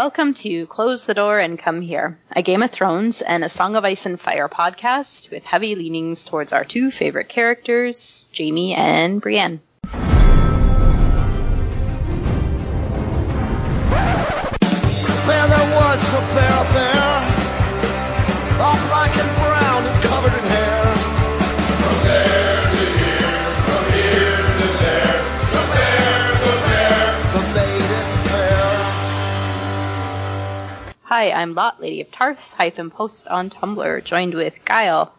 Welcome to Close the Door and Come Here, a Game of Thrones and a Song of Ice and Fire podcast with heavy leanings towards our two favorite characters, Jaime and Brienne. There, there was a bear there, all black and brown and covered in hair. Hi, I'm Lot, Lady of Tarth, hyphen post on Tumblr, joined with Guile,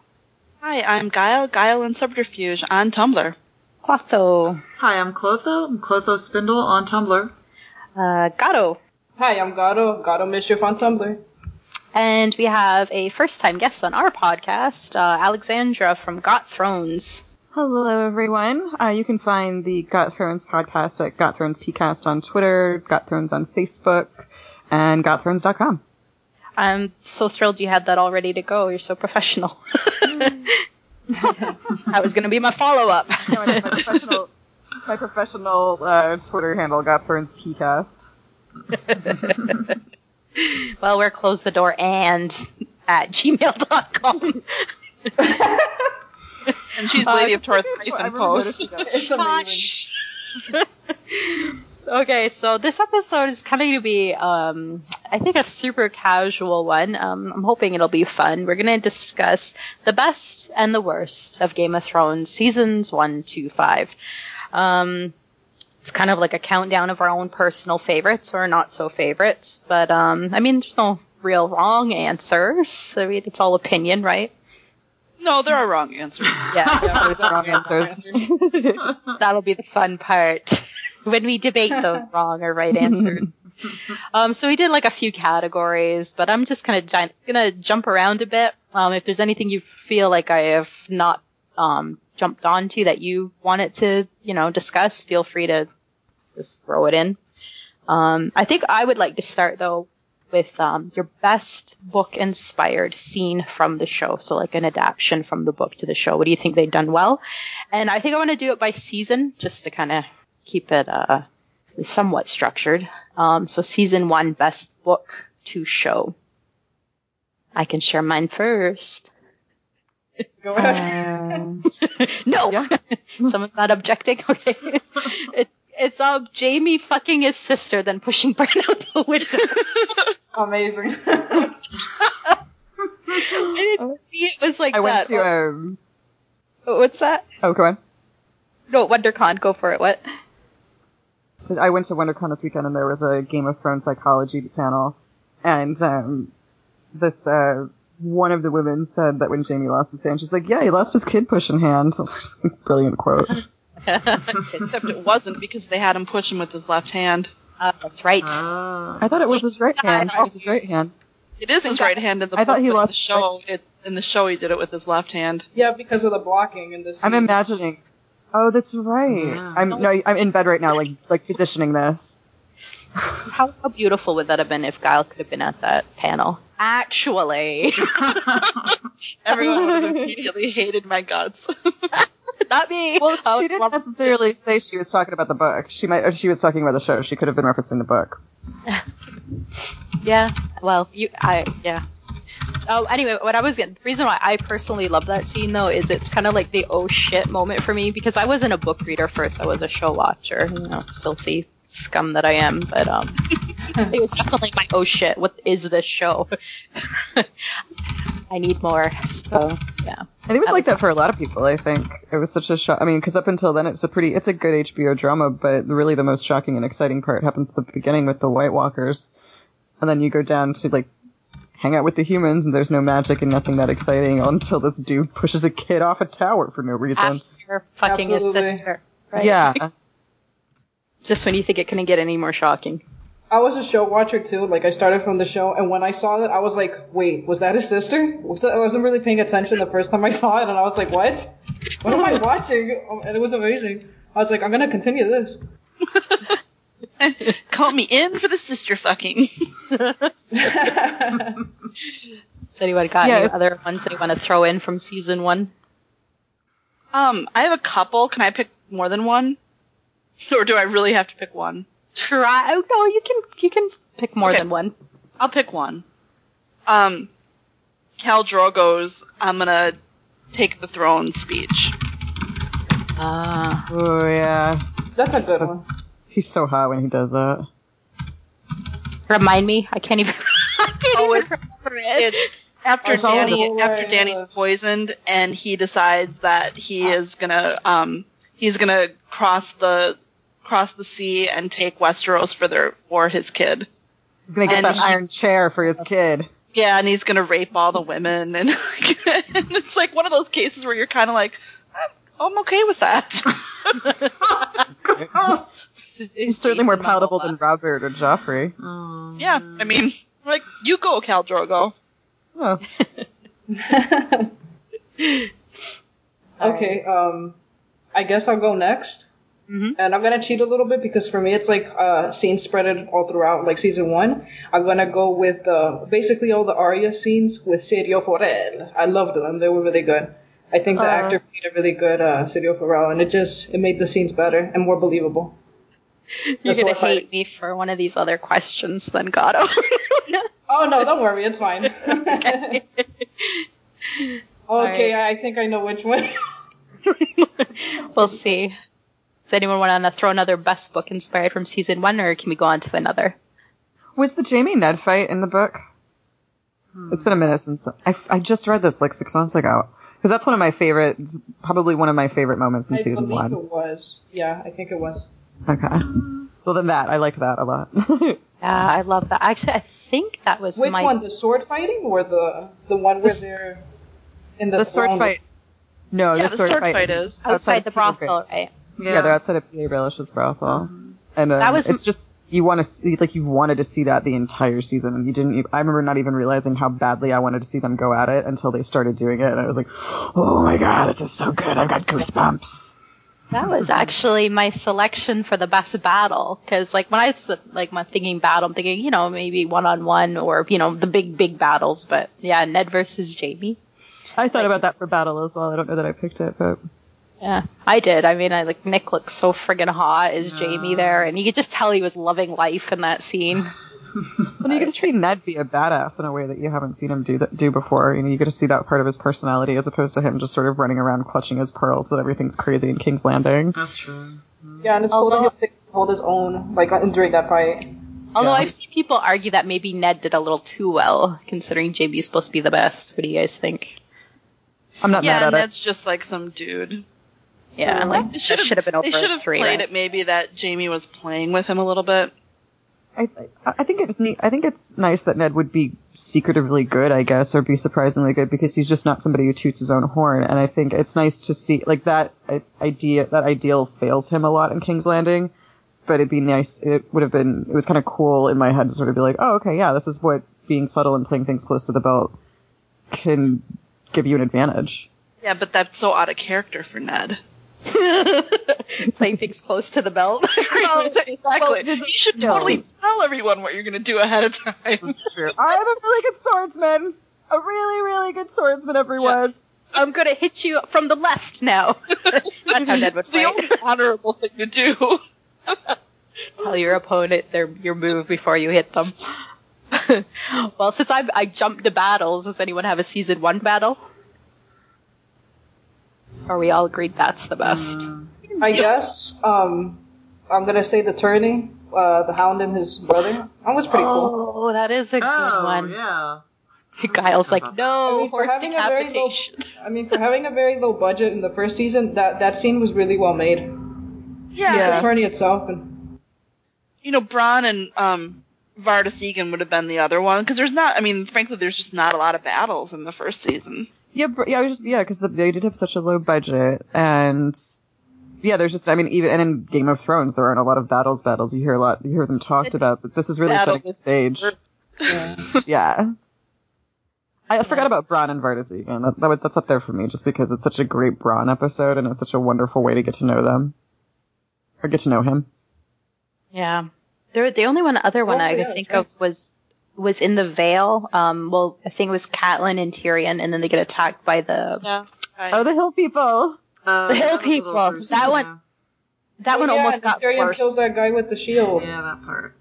Hi, I'm Guile, Guile and Subterfuge on Tumblr. Clotho, Hi, I'm Clotho. I'm Clotho Spindle on Tumblr. uh, Gato, Hi, I'm Gato, Gato Mischief on Tumblr. and we have a first-time guest on our podcast, uh, Alexandra from Got Thrones. Hello, everyone. Uh, you can find the Got Thrones podcast at Got Thrones PCast on Twitter, Got Thrones on Facebook, and GotThrones.com. I'm so thrilled you had that all ready to go. You're so professional. that was going to be my follow-up. No, my professional, my professional uh, Twitter handle, Got Thrones PCast. well, we're close the door and at gmail.com. And she's Uh, Lady of Tarth I hyphen post. It's amazing. Okay, so this episode is kind of going to be, um, I think, a super casual one. Um, I'm hoping it'll be fun. We're going to discuss the best and the worst of Game of Thrones seasons one, two, five. Um, it's kind of like a countdown of our own personal favorites or not so favorites, but um, I mean, there's no real wrong answers. I mean, it's all opinion, right? No, there are wrong answers. Yeah. There's the wrong answers. That'll be the fun part when we debate those wrong or right answers. um, so we did like a few categories, but I'm just kind of gonna jump around a bit. Um, if there's anything you feel like I have not um, jumped onto that you wanted to, you know, discuss, feel free to just throw it in. Um, I think I would like to start though with um, your best book inspired scene from the show. So like an adaptation from the book to the show. What do you think they've done well? And I think I want to do it by season just to kind of keep it uh, somewhat structured. Um, so season one, best book to show. I can share mine first. Go ahead. Um, no, Yeah. someone's not objecting. Okay, it, it's um Jaime fucking his sister, then pushing Bran out the window. Amazing. I didn't see it was like I went that. to, um, Oh, What's that? oh, go on. No, WonderCon. Go for it. What? I went to WonderCon this weekend and there was a Game of Thrones psychology panel, and um, this uh, one of the women said that when Jaime lost his hand, she's like, "Yeah, he lost his kid pushing hand." Brilliant quote. Except it wasn't because they had him push him with his left hand. Uh, that's right. I thought it was his right hand. It was his right hand. It is his right hand in the I thought he but in lost the show. It, in the show, he did it with his left hand. yeah, because of the blocking in this. I'm imagining. Oh, that's right. Yeah. I'm no, I'm in bed right now, like like positioning this. How, how beautiful would that have been if Guile could have been at that panel? Actually, Everyone would have immediately hated my guts. not me. Well, Oh, she didn't necessarily say she was talking about the book. She might. Or she was talking about the show. She could have been referencing the book. Yeah. Well, you. I. Yeah. Oh, anyway, what I was getting, the reason why I personally love that scene though is it's kind of like the oh shit moment for me because I wasn't a book reader first. I was a show watcher, you know, filthy scum that I am. But um, it was definitely my oh shit. What is this show? I need more. So yeah. And it was like that for a lot of people. I think it was such a shock. I mean, because up until then, it's a pretty, it's a good HBO drama, but really the most shocking and exciting part happens at the beginning with the White Walkers, and then you go down to like hang out with the humans, and there's no magic and nothing that exciting until this dude pushes a kid off a tower for no reason. After fucking Absolutely. his sister. Right? Yeah, Just when you think it couldn't get any more shocking. I was a show watcher too. Like I started from the show, and when I saw it, I was like, "Wait, was that his sister?" Was that, I wasn't really paying attention the first time I saw it, and I was like, "What? What am I watching?" Um, And it was amazing. I was like, "I'm gonna continue this." Call me in for the sister fucking. So anyone got Yeah. any other ones that you want to throw in from season one? Um, I have a couple. Can I pick more than one? Or do I really have to pick one? try. Oh no, you can you can pick more Okay. than one. I'll pick one. Um, Khal Drogo's "I'm gonna take the throne" speech. Ah. Oh yeah, That's a good So- one. He's so hot when he does that. remind me. I can't even. I can't Oh, even it's- remember it. It's after It's Danny after Danny's poisoned, and he decides that he is gonna um he's gonna cross the cross the sea and take Westeros for their for his kid. He's gonna get And that he- iron chair for his kid. Yeah, and he's gonna rape all the women, and, and it's like one of those cases where you're kind of like, I'm, I'm okay with that. He's certainly more palatable than Robert or Joffrey. Oh. yeah, I mean, like you go, Khal Drogo. Oh, Okay, um, I guess I'll go next. Mhm. And I'm gonna cheat a little bit because for me it's like uh, scenes spreaded all throughout, like season one. I'm gonna go with uh, basically all the Arya scenes with Syrio Forel. I loved them; they were really good. I think the Uh. actor played a really good uh, Syrio Forel, and it just it made the scenes better and more believable. You're gonna what I- hate me for one of these other questions, then, Gato. Oh no, don't worry, it's fine. okay, Alright. I think I know which one. we'll see. Does anyone want to throw another best book inspired from season one, or can we go on to another? was the Jaime Ned fight in the book? Hmm. It's been a minute since I, I just read this like six months ago because that's one of my favorite, probably one of my favorite moments in I season believe one. it was. Yeah, I think it was. Okay. Well, then that I liked that a lot. Yeah, I love that. Actually, I think that was Which my one? The sword fighting or the the one where The they're in the, the sword throne? fight. No, Yeah, the, the sword, sword fight, fight is. outside the brothel, Ba- right? Yeah. they're outside of Petyr Baelish's brothel, and um, That was- it's just you want to see like you wanted to see that the entire season, and you didn't. i remember not even realizing how badly I wanted to see them go at it until they started doing it, and I was like, oh my god, this is so good! I've got goosebumps. That was actually my selection for the best battle because, like, when I s- like my thinking battle, I'm thinking, you know, maybe one on one or you know the big big battles. But yeah, Ned versus Jaime. I thought about that for battle as well. I don't know that I picked it, but Yeah, I did. I mean, I like Nick looks so friggin' hot as Jaime there, and you could just tell he was loving life in that scene. Well, you get to see Ned be a badass in a way that you haven't seen him do that do before. You know, you get to see that part of his personality as opposed to him just sort of running around clutching his pearls that everything's crazy in King's Landing. That's true. Yeah, and it's cool that he was hold his own like uh, during that fight. Although Yeah. I've seen people argue that maybe Ned did a little too well, considering JB is supposed to be the best. What do you guys think? I'm not yeah, mad at it. Ned's just like some dude. Yeah, like It that should've- been over They should have played right? it maybe that Jaime was playing with him a little bit. I, I think it's neat. I think it's nice that Ned would be secretively good, I guess, or be surprisingly good because he's just not somebody who toots his own horn. And I think it's nice to see like that idea. That ideal fails him a lot in King's Landing, but it'd be nice. It would have been. It was kind of cool in my head to sort of be like, oh, okay, yeah, this is what being subtle and playing things close to the belt can give you an advantage. Yeah, but that's so out of character for Ned. Playing things close to the belt. exactly. you should no. totally tell everyone what you're going to do ahead of time. I'm a really good swordsman. A really, really good swordsman, everyone. I'm gonna hit you from the left now. That's how Ned would It's the only honorable thing to do. Tell your opponent their your move before you hit them. well, since I I jumped to battles, does anyone have a season one battle? Or we all agreed that's the best. I guess. Um, I'm gonna say the tourney, uh, the Hound and his brother. That was pretty cool. Oh, that is a good Oh, one. yeah. Giles like, I no, mean, horse having a very low, decapitation. I mean, for having a very low budget in the first season, that that scene was really well made. Yeah. Yeah. The tourney itself, and You know, Bronn and um, Vardis Egen would have been the other one because there's not. I mean, frankly, there's just not a lot of battles in the first season. Yeah, br- yeah, I was just yeah, because the, they did have such a low budget, and yeah, there's just I mean even and in Game of Thrones there aren't a lot of battles. Battles you hear a lot, you hear them talked about, but this is really Battle setting the stage. yeah. Yeah, I forgot about Bronn and Vardis Egen. That, that, that's up there for me, just because it's such a great Bronn episode and it's such a wonderful way to get to know them or get to know him. Yeah. There, the only one other one Oh, I yeah, could think right. of was was in the Vale. Um, well, I think it was Catelyn and Tyrion, and then they get attacked by the. Yeah. Oh, the Hill people. Uh, The Hill that was a little people. gruesome, That one- yeah. that Oh, one yeah, almost and got Tyrion worse. kills that guy with the shield. Yeah, that part.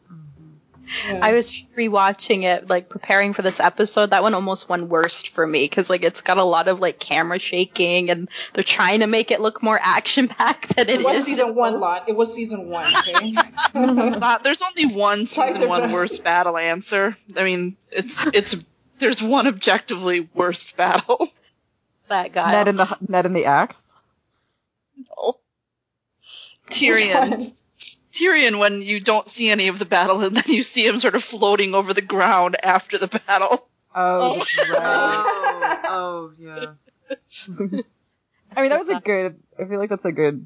Yeah. I was rewatching it, like preparing for this episode. That one almost won worst for me because like it's got a lot of like camera shaking, and they're trying to make it look more action packed than it it was is. season one lot. It was season one. Okay. There's only one season one best. worst battle answer. I mean, it's it's there's one objectively worst battle. that guy. Ned in the Ned in the axe. No. Tyrion. Tyrion when you don't see any of the battle and then you see him sort of floating over the ground after the battle. Oh, that's right. Oh, oh, yeah. I mean, that was a good. I feel like that's a good.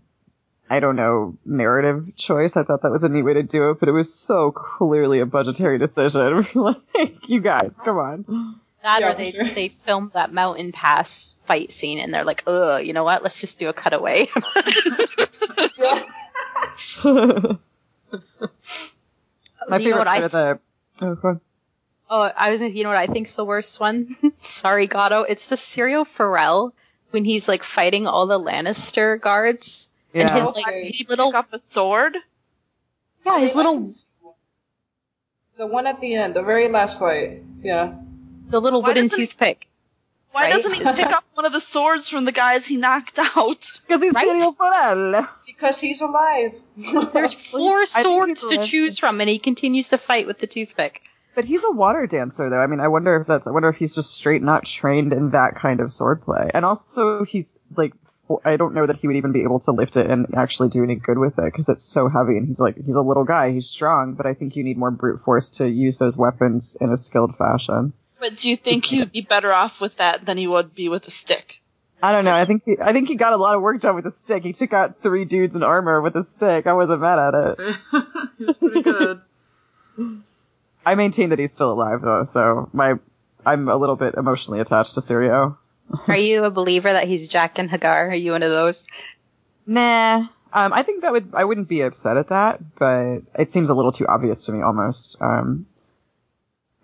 I don't know narrative choice. I thought that was a neat way to do it, but it was so clearly a budgetary decision. like, you guys, come on. that Yeah, or they sure. they filmed that mountain pass fight scene, and they're like, ugh, you know what? Let's just do a cutaway. yeah. My You know favorite what I part the. Oh, go on. Oh, I was. You know what I think's the worst one? Sorry, Gato. It's the Syrio Forel when he's like fighting all the Lannister guards, and Yeah. his like Did he little pick up a sword? yeah, his little The one at the end, the very last fight. Yeah. the little Why wooden doesn't toothpick. Why Right? doesn't he pick up one of the swords from the guys he knocked out? Because he's Right? Syrio Forel. Because he's alive. There's four swords to choose from, and he continues to fight with the toothpick. But he's a water dancer, though. I mean, I wonder if that's. I wonder if he's just straight not trained in that kind of swordplay. And also, he's like, I don't know that he would even be able to lift it and actually do any good with it because it's so heavy and he's like he's a little guy he's strong but I think you need more brute force to use those weapons in a skilled fashion. But do you think he'd be better off with that than he would be with a stick? I don't know. I think he, I think he got a lot of work done with a stick. He took out three dudes in armor with a stick. I wasn't mad at it. he was pretty good. I maintain that he's still alive though, so my I'm a little bit emotionally attached to Syrio. Are you a believer that he's Jaqen H'ghar? Are you one of those? Nah. Um, I think that would I wouldn't be upset at that, but it seems a little too obvious to me almost. Um,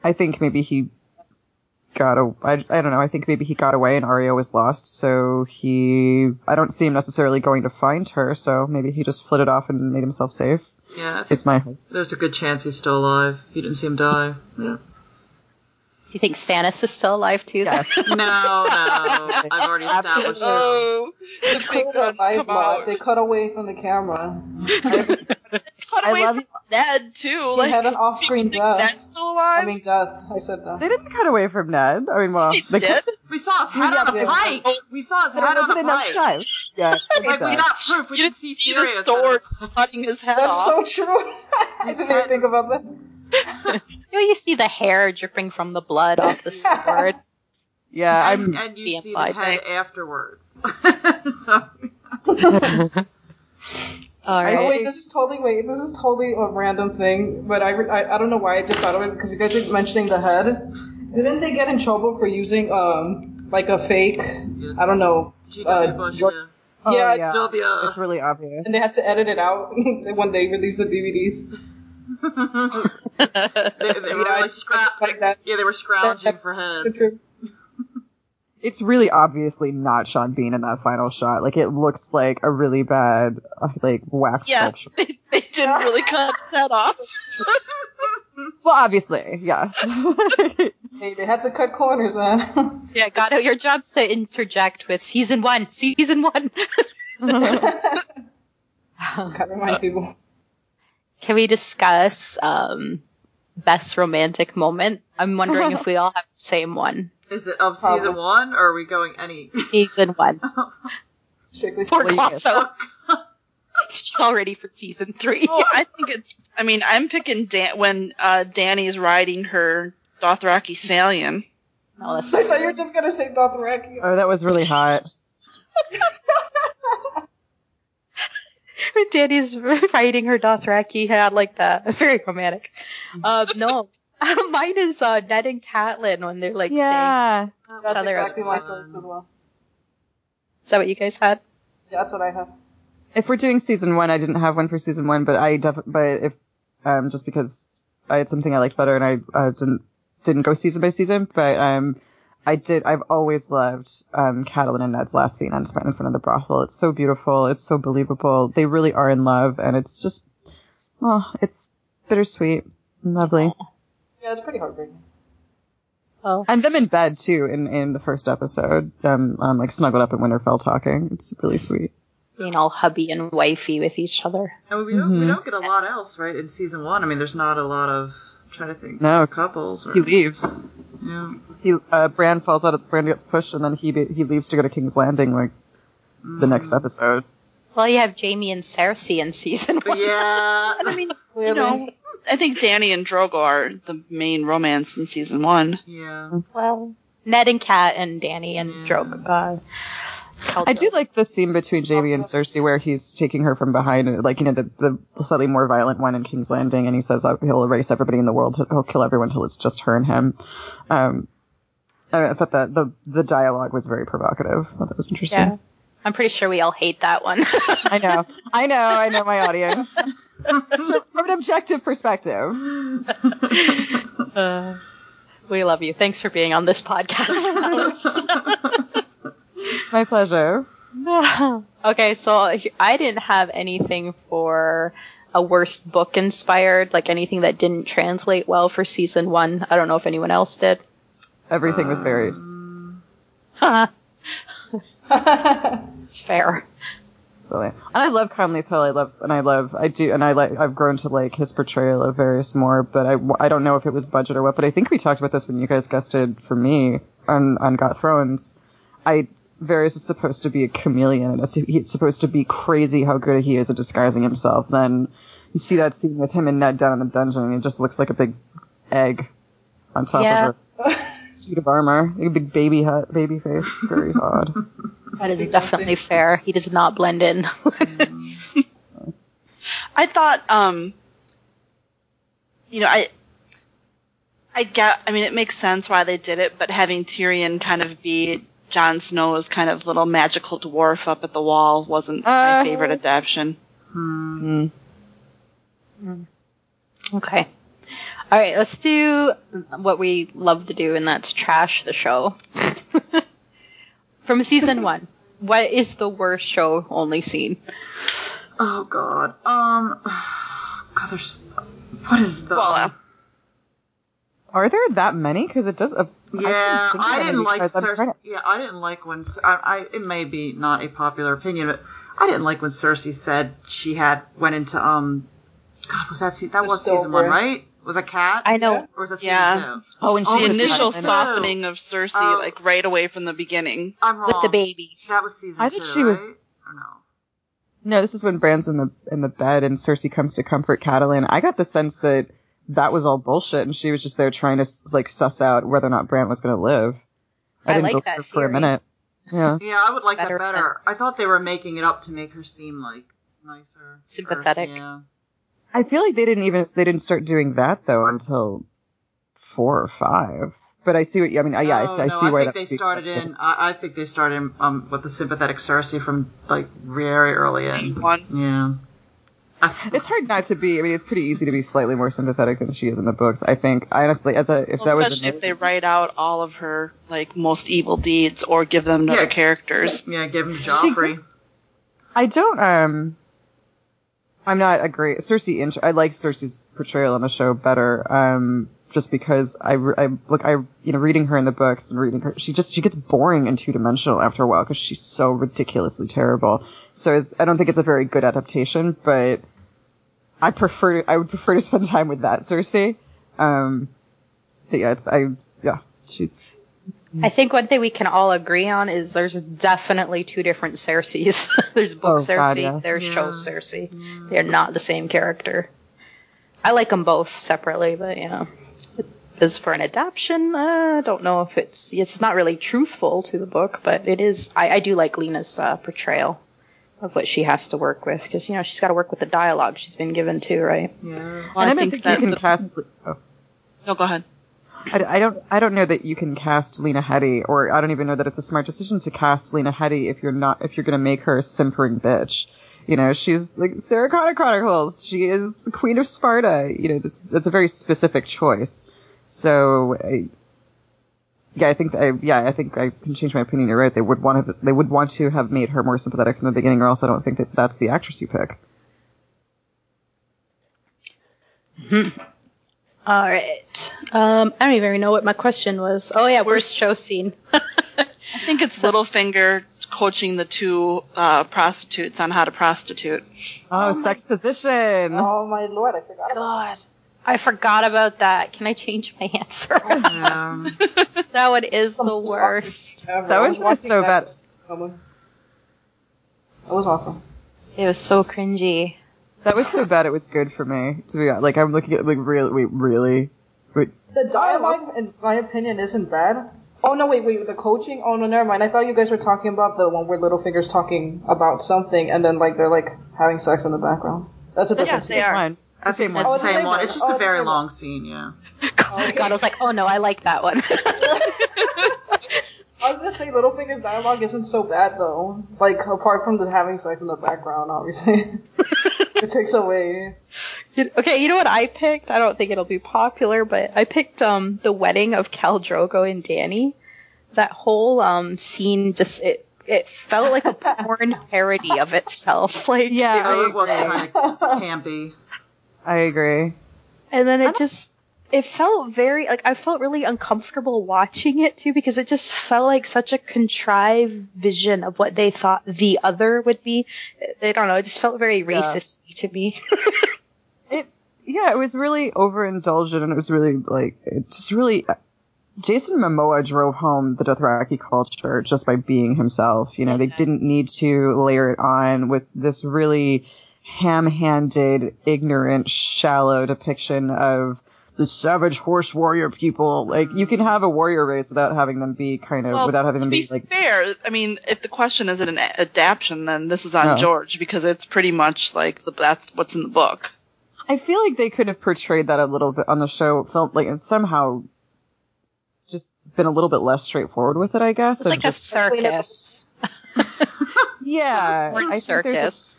I think maybe he got a I, I don't know. I think maybe he got away and Arya was lost, so he I don't see him necessarily going to find her, so maybe he just flitted off and made himself safe. Yeah, I think It's my hope. there's a good chance he's still alive. You didn't see him die. Yeah. Do you think Stannis is still alive too? Yeah. No, no. I've already established that. Oh, the big guns come out. They cut away from the camera. Cut I away love from Ned too. He Like, had an off-screen death. Ned's still alive? I mean, death. I said death. They didn't cut away from Ned. I mean, well, he they did. We saw his head on a Yeah. pike. We saw his There head on a enough pike. time. Yeah, Like we got proof. We You didn't didn't see see Sirius the head on a sword cutting his head That's off. so true. I didn't head- even think about that. You, know, you see the hair dripping from the blood off the sword. yeah. and, I'm and you being see the applied. head afterwards. so All I know, right. wait, this is totally wait, this is totally a random thing, but I, I I don't know why I just thought of it because you guys were mentioning the head. Didn't they get in trouble for using um like a fake? I don't know. GW Uh, Bush, your- yeah. oh, yeah, yeah. W. It's really obvious. And they had to edit it out when they released the DVDs. They, they were Yeah, I really just- I just scra- like that. Yeah, they were scrounging That- for So heads. It's really obviously not Sean Bean in that final shot. Like it looks like a really bad uh, like wax Yeah. sculpture. They, they didn't really cut his head off. Well, obviously, yes. Hey, they had to cut corners, man. Yeah, Gato, your job's to interject with season one, season one. Gotta remind people. Can we discuss um, best romantic moment? I'm wondering if we all have the same one. Is it of season Probably. one, or are we going any? Season one. Strictly Poor Well. She's already for season three. Well, I think it's. I mean, I'm picking Dan- when uh, Danny's riding her Dothraki stallion. No, that's I thought you were just gonna say Dothraki. oh, that was really hot. when Danny's fighting her Dothraki. Yeah, I like that. Very romantic. Um, no, mine is uh, Ned and Catelyn when they're like saying. yeah. That's Other exactly my episode. choice as well. Is that what you guys had? Yeah, that's what I have. If we're doing season one, I didn't have one for season one, but I def- but if um just because I had something I liked better and I uh, didn't didn't go season by season, but um I did. I've always loved um, Catelyn and Ned's last scene on in front of the brothel. It's so beautiful. It's so believable. They really are in love, and it's just, oh, it's bittersweet and lovely. Yeah, it's pretty heartbreaking. Oh. And them in bed too in in the first episode. Them um, like snuggled up in Winterfell talking. It's really sweet. being all hubby and wifey with each other. And we don't we Mhm. don't get a lot else, right? In season one, I mean, there's not a lot of I'm trying to think. No, couples. Or, He leaves. Yeah. He uh, Bran falls out. of Bran gets pushed, and then he be, he leaves to go to King's Landing like the next episode. Well, you have Jaime and Cersei in season one. yeah. I mean, you Clearly. know, I think Danny and Drogo are the main romance in season one. Yeah. Well, Ned and Kat and Danny and Yeah. Drogo. Uh, I do like the scene between Jaime and Cersei where he's taking her from behind, and, like you know the the slightly more violent one in King's Landing, and he says uh, he'll erase everybody in the world, he'll kill everyone till it's just her and him. Um, I, I thought that the the dialogue was very provocative. I thought that was interesting. Yeah. I'm pretty sure we all hate that one. I know, I know, I know my audience. From an objective perspective. Uh, we love you. Thanks for being on this podcast. My pleasure. okay, so I didn't have anything for a worst book inspired, like anything that didn't translate well for season one. I don't know if anyone else did. Everything with Varys. Um, it's fair. So, and I love Conleth Hill. I love, and I love, I do, and I like, I've grown to like his portrayal of Varys more, but I, I don't know if it was budget or what, but I think we talked about this when you guys guested for me on, on Got Thrones. I, Varys is supposed to be a chameleon, and it's, he's supposed to be crazy how good he is at disguising himself. Then you see that scene with him and Ned down in the dungeon, and he just looks like a big egg on top Yeah. of a suit of armor, like a big baby hat, baby face. Very odd. That is definitely fair. He does not blend in. I thought, um, you know, I, I get, I mean, it makes sense why they did it, but having Tyrion kind of be Jon Snow's kind of little magical dwarf up at the wall wasn't my Uh. favorite adaptation. Mm. okay. All right, let's do what we love to do, and that's trash the show. From season one, what is the worst show only seen? Oh God. Um. God, there's. What is the? Well, uh, Are there that many? Because it does. Uh, Yeah, think I didn't like because Cersei. Yeah, I didn't like when I, I. It may be not a popular opinion, but I didn't like when Cersei said she had went into um. God, was that se- that The was season one, right? Was a cat? I know. Or was that season Yeah. two? Oh, and Oh, the was was initial season two. softening of Cersei, Oh. like right away from the beginning. I'm wrong. With the baby. That was season I two, thought she was- right? Or no? No, this is when Bran's in the in the bed and Cersei comes to comfort Catelyn. I got the sense that that was all bullshit, and she was just there trying to like suss out whether or not Bran was going to live. I didn't like believe that her for a minute. Yeah. Yeah, I would like Better that better. I thought they were making it up to make her seem like nicer, or- Sympathetic. yeah. I feel like they didn't even they didn't start doing that though until four or five. But I see what you- I mean. I, yeah, I, Oh, see- I no, see I why think they started in. I, I think they started um, with the sympathetic Cersei from like very early in. One. Yeah, that's It's hard not to be. I mean, it's pretty easy to be slightly more sympathetic than she is in the books. I think, honestly, as a if Well, that was especially if they write out all of her like most evil deeds or give them to Yeah. other characters. yeah. Give them to Joffrey. I don't. Um, I'm not a great Cersei. Int- I like Cersei's portrayal on the show better. Um, just because I, I look, I you know, reading her in the books and reading her, she just she gets boring and two dimensional after a while because she's so ridiculously terrible. So it's, I don't think it's a very good adaptation, but I prefer. I would prefer to spend time with that Cersei. Um, but yeah, it's I yeah, she's I think one thing we can all agree on is there's definitely two different Cerseis. there's book Oh, Cersei, God, yeah. there's Yeah. show Cersei. They're not the same character. I like them both separately, but you know, it's, as for an adaptation, uh, I don't know if it's it's not really truthful to the book, but it is. I, I do like Lena's uh, portrayal of what she has to work with because you know she's got to work with the dialogue she's been given too, right? Yeah. Well, and I, I don't think think, that you can the- cast. Oh. No, go ahead. I, I don't I don't know that you can cast Lena Headey, or I don't even know that it's a smart decision to cast Lena Headey if you're not if you're gonna make her a simpering bitch. You know, she's like Sarah Connor Chronicles. She is the Queen of Sparta. You know, this that's a very specific choice. So I, yeah, I think I yeah, I think I can change my opinion. You're right. They would want to they would want to have made her more sympathetic from the beginning, or else I don't think that that's the actress you pick. All right. Um, I don't even know what my question was. Oh yeah, worst show scene. I think it's Littlefinger coaching the two uh, prostitutes on how to prostitute. Oh, sex position. Oh my lord, I forgot. About God, I forgot about that. Can I change my answer? Um, that one is the worst. Ever. That I was so bad. That was awful. It was so cringy. That was so bad. It was good for me. To be honest. like, I'm looking at like really, wait, really, wait. The dialogue, in my opinion, isn't bad. Oh no, wait, wait, the coaching? Oh no, never mind. I thought you guys were talking about the one where Littlefinger's talking about something and then like they're like having sex in the background. That's a Yeah, different they are. Fine. I think same it's one. the Oh, the same same one. one. It's just Oh, a very same one. long scene, yeah. Oh my god, I was like, oh no, I like that one. I was gonna say Littlefinger's dialogue isn't so bad though. Like apart from the having sex in the background, obviously. it takes away. okay, you know what I picked? I don't think it'll be popular, but I picked um the wedding of Khal Drogo and Danny. That whole um scene just it it felt like a porn parody of itself. Like Yeah, it was kind of campy. I agree. And then it just it felt very like I felt really uncomfortable watching it too because it just felt like such a contrived vision of what they thought the other would be. I don't know, it just felt very Yeah. racist to me. It, yeah, it was really overindulgent and it was really like, it just really, Jason Momoa drove home the Dothraki culture just by being himself. You know, they didn't need to layer it on with this really ham-handed, ignorant, shallow depiction of the savage horse warrior people. Like, you can have a warrior race without having them be kind of, Well, without having to them be be like, fair, I mean, if the question is an adaptation, then this is on No. George because it's pretty much like the, that's what's in the book. I feel like they could have portrayed that a little bit on the show, felt like, and somehow just been a little bit less straightforward with it, I guess. It's and like a circus. Yeah, Porn I think, a, circus.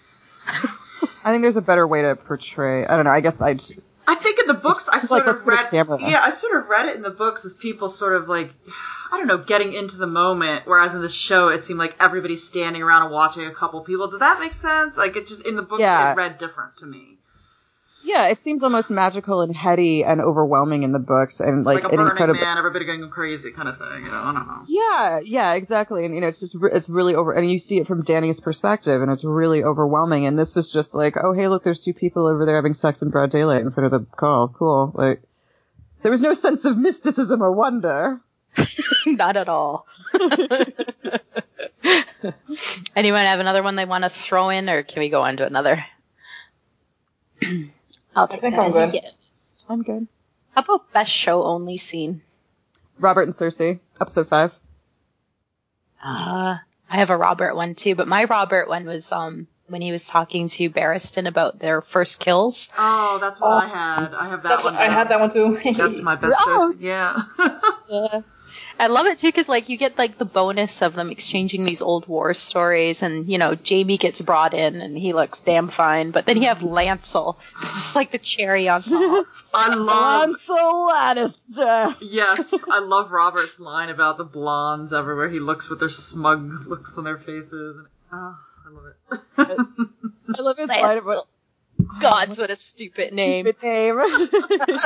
I think there's a better way to portray. I don't know. I guess I. just- I think in the books, I sort like, of read. Yeah, I sort of read it in the books as people sort of like, I don't know, getting into the moment. Whereas in the show, it seemed like everybody's standing around and watching a couple people. Does that make sense? Like it just in the books, Yeah. it read different to me. Yeah, it seems almost magical and heady and overwhelming in the books, and like, Like, a an Burning incredible. Man, everybody going crazy kind of thing. You know, I don't know. Yeah, yeah, exactly. And you know, it's just re- it's really over, and you see it from Danny's perspective, and it's really overwhelming. And this was just like, oh hey, look, there's two people over there having sex in broad daylight in front of the call. Cool. Like, there was no sense of mysticism or wonder. Not at all. Anyone have another one they want to throw in, or can we go on to another? I'll take that I'm as a good. yes. I'm good. How about best show only scene? Robert and Cersei, episode five. Uh, I have a Robert one too, but my Robert one was um when he was talking to Barristan about their first kills. Oh, that's what I had. I have that That's one. I had that one too. That's my best Oh. choice. Yeah. I love it too because like you get like the bonus of them exchanging these old war stories, and you know Jaime gets brought in and he looks damn fine, but then you have Lancel, it's just like the cherry on top. I love. Lancel Lannister. Yes, I love Robert's line about the blondes everywhere. He looks with their smug looks on their faces. And, oh, I love it. I love his line about Gods, what a stupid name. stupid name.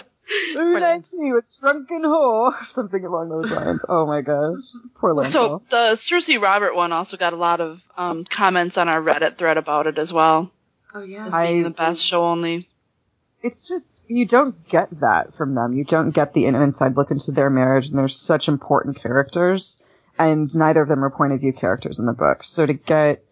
Who likes you, a drunken whore? Something along those lines. Oh my gosh. Poor Lancel. So the Cersei Robert one also got a lot of um, comments on our Reddit thread about it as well Oh yeah. as I- being the best show only. it's just you don't get that from them. You don't get the in- inside look into their marriage, and they're such important characters, and neither of them are point of view characters in the book. So to get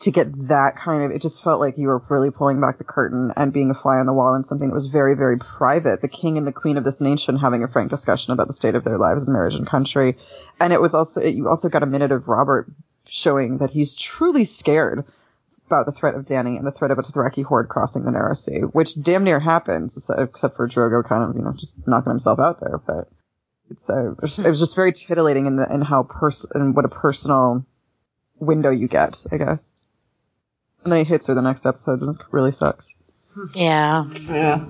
to get that kind of, it just felt like you were really pulling back the curtain and being a fly on the wall in something that was very, very private. The king and the queen of this nation having a frank discussion about the state of their lives and marriage and country, and it was also you also got a minute of Robert showing that he's truly scared about the threat of Danny and the threat of a Dothraki horde crossing the Narrow Sea, which damn near happens, except for Drogo kind of, you know, just knocking himself out there. But it's uh, it was- just very titillating in the in how pers and what a personal window you get, I guess. And then he hits her the next episode, and it really sucks. Yeah. yeah.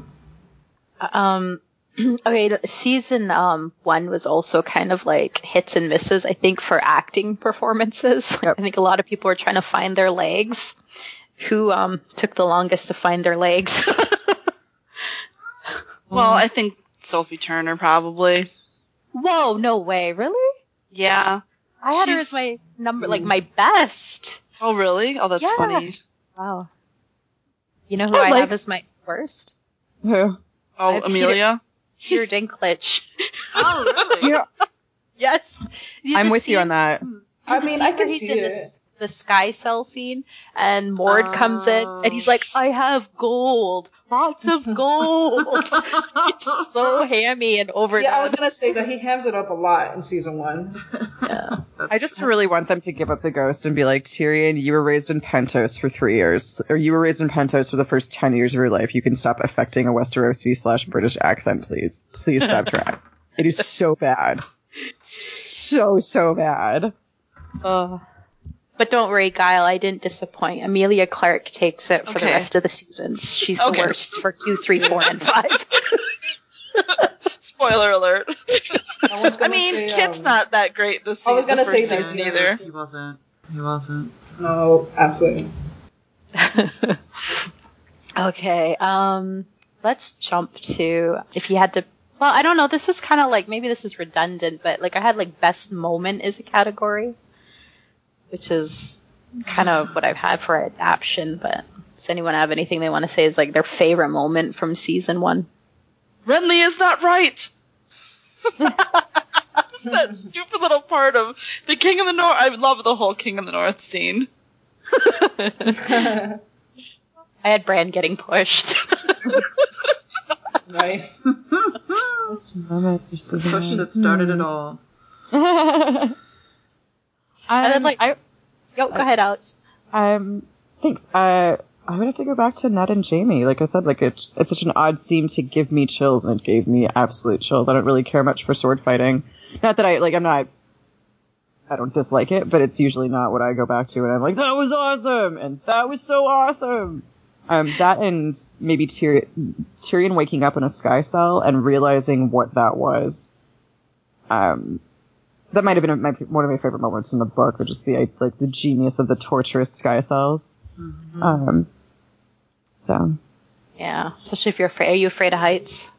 Um, okay, season um one was also kind of like hits and misses. I think for acting performances, Yep. I think a lot of people were trying to find their legs. Who um took the longest to find their legs? Well, I think Sophie Turner probably. Whoa, no way, really? Yeah. I had her as my number, like my best. Oh, really? Oh, that's Yeah. funny. Wow. You know who I I, like- have as my worst? Who? Oh, I have Emilia? Peter Dinklage. Oh, really? Yeah, yes. I'm with you on that. Hmm. I mean, I can he's see in it. this the sky cell scene and Mord comes in and he's Oh. like, I have gold. Lots of gold. it's so hammy and overdone. Yeah, I was gonna say that he hams it up a lot in season one. Yeah. I just really want them to give up the ghost and be like, Tyrion, you were raised in Pentos for three years, or you were raised in Pentos for the first ten years of your life. You can stop affecting a Westerosi slash British accent, please. Please stop trying. It is so bad. So, so bad. Oh. But don't worry, Guile, I didn't disappoint. Emilia Clarke takes it for the rest of the seasons. She's Okay. the worst for two, three, four, and five. Spoiler alert. No one's I mean, say, Kit's um, not that great this I season. was gonna the say first that, season either. He wasn't. He wasn't. No, absolutely. Okay, um, let's jump to if you had to. Well, I don't know. This is kind of like maybe this is redundant, but like I had like best moment is a category, which is kind of what I've had for adaption. But does anyone have anything they want to say is like their favorite moment from season one? Renly is not right. that stupid little part of the King of the North. I love the whole King of the North scene. I had Bran getting pushed. right. Best moment for Push that started it hmm. all. And then like I, go go ahead, Alex. Um, thanks. Uh, I would have to go back to Ned and Jaime. Like I said, like it's it's such an odd scene to give me chills, and it gave me absolute chills. I don't really care much for sword fighting. Not that I like. I'm not. I don't dislike it, but it's usually not what I go back to, and I'm like, that was awesome, and that was so awesome. Um, that and maybe Tyr- Tyrion waking up in a sky cell and realizing what that was. Um, that might have been my, one of my favorite moments in the book, or just the like the genius of the torturous sky cells. Um, so Yeah, especially if you're afraid. Are you afraid of heights?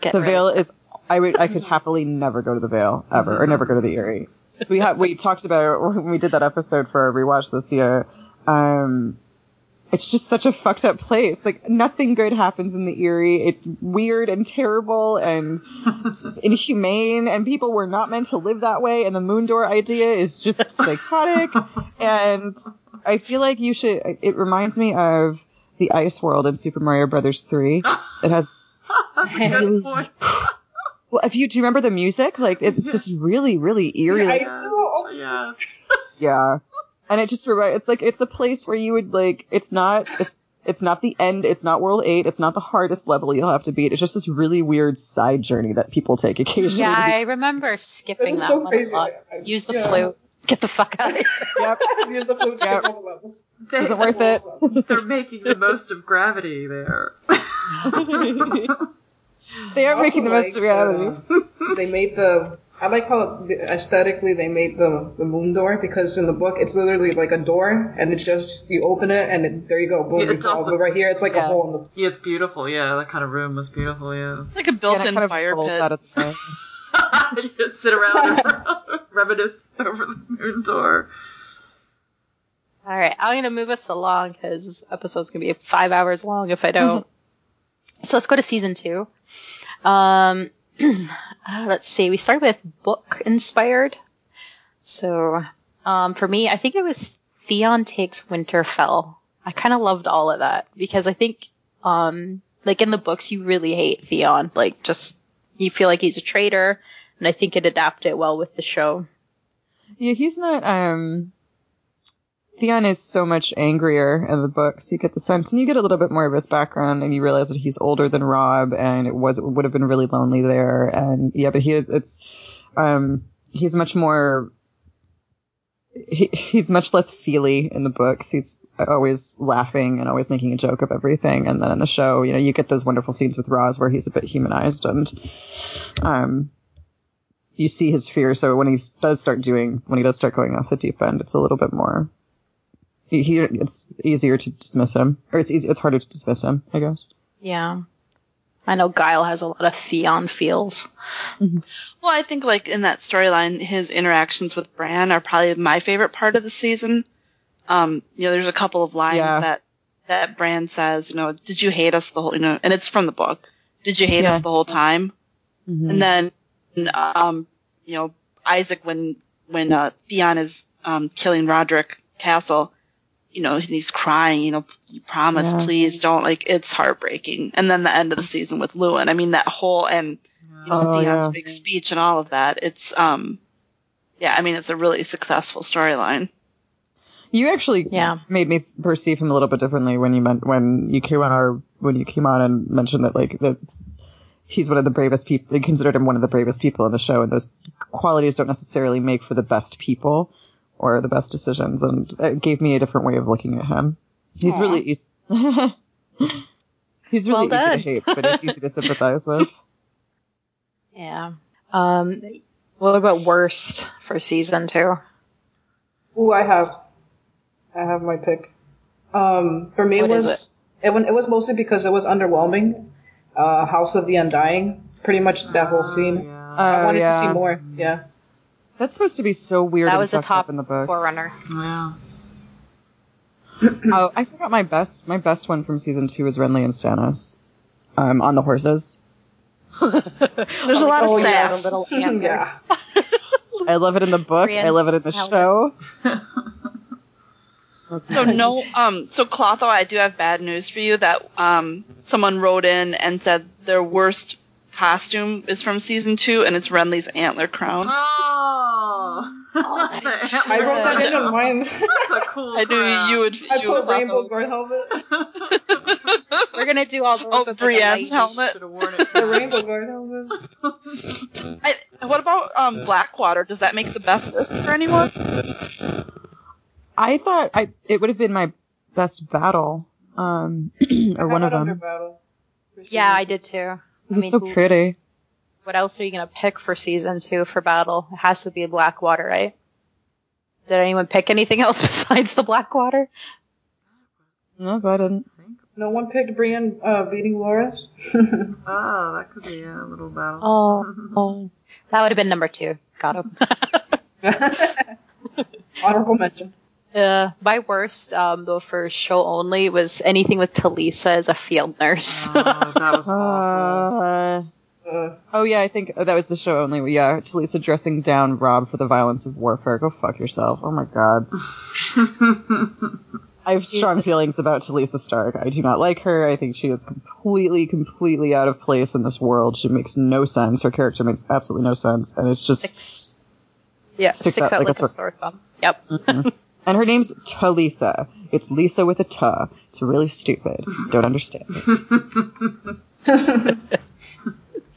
Get the Vale is. I would. I could happily never go to the Vale ever, or never go to the Eyrie. We had we talked about it when we did that episode for our rewatch this year. Um, it's just such a fucked up place. Like nothing good happens in the Eyrie. It's weird and terrible and it's just inhumane. And people were not meant to live that way. And the moon door idea is just psychotic. and I feel like you should. It reminds me of the ice world in Super Mario Brothers 3. It has That's a good point. well, if you do you remember the music, like it's just really, really eerie. I like-. Yes. yeah, and it just reminds. It's like it's a place where you would like. It's not. It's it's not the end. It's not World Eight. It's not the hardest level you'll have to beat. It's just this really weird side journey that people take occasionally. Yeah, I remember skipping That is that so one crazy. a lot. I- I- Use the yeah. flute. Get the fuck out of here. Yep. Use the flute Yep. all the levels. They, Isn't worth it. Awesome. they're making the most of gravity there. They are Also making the most of like, reality. uh, they made the. I like how aesthetically they made the the moon door because in the book it's literally like a door and it's just you open it and it, there you go boom Yeah, it's fall. also- right here it's like Yeah. a hole in the. Yeah, it's beautiful. Yeah, that kind of room was beautiful. Yeah. Like a built-in and it fire pit. out of the way. you just sit around and reminisce over the moon door. All right, I'm gonna move us along because this episode's gonna be five hours long if I don't. so let's go to season two. Um, uh, let's see. We started with book inspired. So, um, for me, I think it was Theon takes Winterfell. I kind of loved all of that because I think, um, like in the books, you really hate Theon. Like, just you feel like he's a traitor, and I think it adapted well with the show. Yeah, he's not. Um, Theon is so much angrier in the books. You get the sense, and you get a little bit more of his background, and you realize that he's older than Robb, and it was it would have been really lonely there. And yeah, but he is. It's um, he's much more he, he's much less feely in the books. He's always laughing and always making a joke of everything. And then in the show, you know, you get those wonderful scenes with Ros where he's a bit humanized and, um, you see his fear. So when he does start doing, when he does start going off the deep end, it's a little bit more, he, he it's easier to dismiss him, or it's easy, it's harder to dismiss him, I guess. Yeah. I know Guile has a lot of Theon feels. Well, I think like in that storyline, his interactions with Bran are probably my favorite part of the season. Um, you know, there's a couple of lines Yeah. that that Bran says, you know, did you hate us the whole, you know, and it's from the book. Did you hate Yeah. us the whole time? Mhm. And then, um, you know, Isaac when when uh, Theon is um, killing Rodrik Cassel, you know, and he's crying, you know, you promise, Yeah. please don't like. It's heartbreaking. And then the end of the season with Luwin. I mean, that whole and you know, Oh, Theon's yeah. big speech and all of that. It's um, yeah, I mean, it's a really successful storyline. You actually Yeah. made me perceive him a little bit differently when you meant when you came on our when you came on and mentioned that like that he's one of the bravest people. You considered him one of the bravest people in the show, and those qualities don't necessarily make for the best people or the best decisions. And it gave me a different way of looking at him. He's Aw. really easy. he's really Well easy to hate, but he's easy to sympathize with. Yeah. Um, what about worst for season two? Ooh, I have, I have my pick. Um, for me, What it is was it? went- it was mostly because it was underwhelming. Uh, House of the Undying, pretty much that whole scene. Yeah. I Oh, wanted yeah. to see more. Yeah. That's supposed to be so weird. That and was a top up in the book. forerunner. yeah. Oh, I forgot my best. My best one from season two is Renly and Stannis, um, on the horses. There's a lot Oh, of yeah. sass. The little antlers. Yeah. I love it in the book. I love it in the helmet. show. So no, um, so Clotho, I do have bad news for you that um, someone wrote in and said their worst costume is from season two, and it's Renly's antler crown. Oh. Oh, The that's antler I wrote that in crown. on mine. That's a cool I knew you would. I you would put rainbow Clotho- guard helmet. We're gonna do all those. Oh, at the Brienne's helmet. Should have worn it. The rainbow guard helmet. I, what about um, Blackwater? Does that make the best list for anyone? I thought I it would have been my best battle, um, or one of I had Under them. Battle Yeah, I did too. This I is mean, so who- pretty. What else are you gonna pick for season two for battle? It has to be Blackwater, right? Did anyone pick anything else besides the Blackwater? No, I didn't. No one picked Brienne uh, beating Loras. Oh, that could be a little battle. Oh, oh. that would have been number two. Got him. Honorable mention. uh, my worst, um, though for show only, was anything with Talisa as a field nurse. Oh, that was awful. Uh, Uh, oh yeah, I think oh, that was the show only. Yeah, Talisa dressing down Robb for the violence of warfare. Go fuck yourself. Oh my god. I have strong Jesus. feelings about Talisa Stark. I do not like her. I think she is completely, completely out of place in this world. She makes no sense. Her character makes absolutely no sense, and it's just. Six. Yeah, Sticks sticks, out out like like, a sore- sore thumb. Yep. Mhm. and her name's Talisa. It's Lisa with a ta. It's really stupid. Don't understand.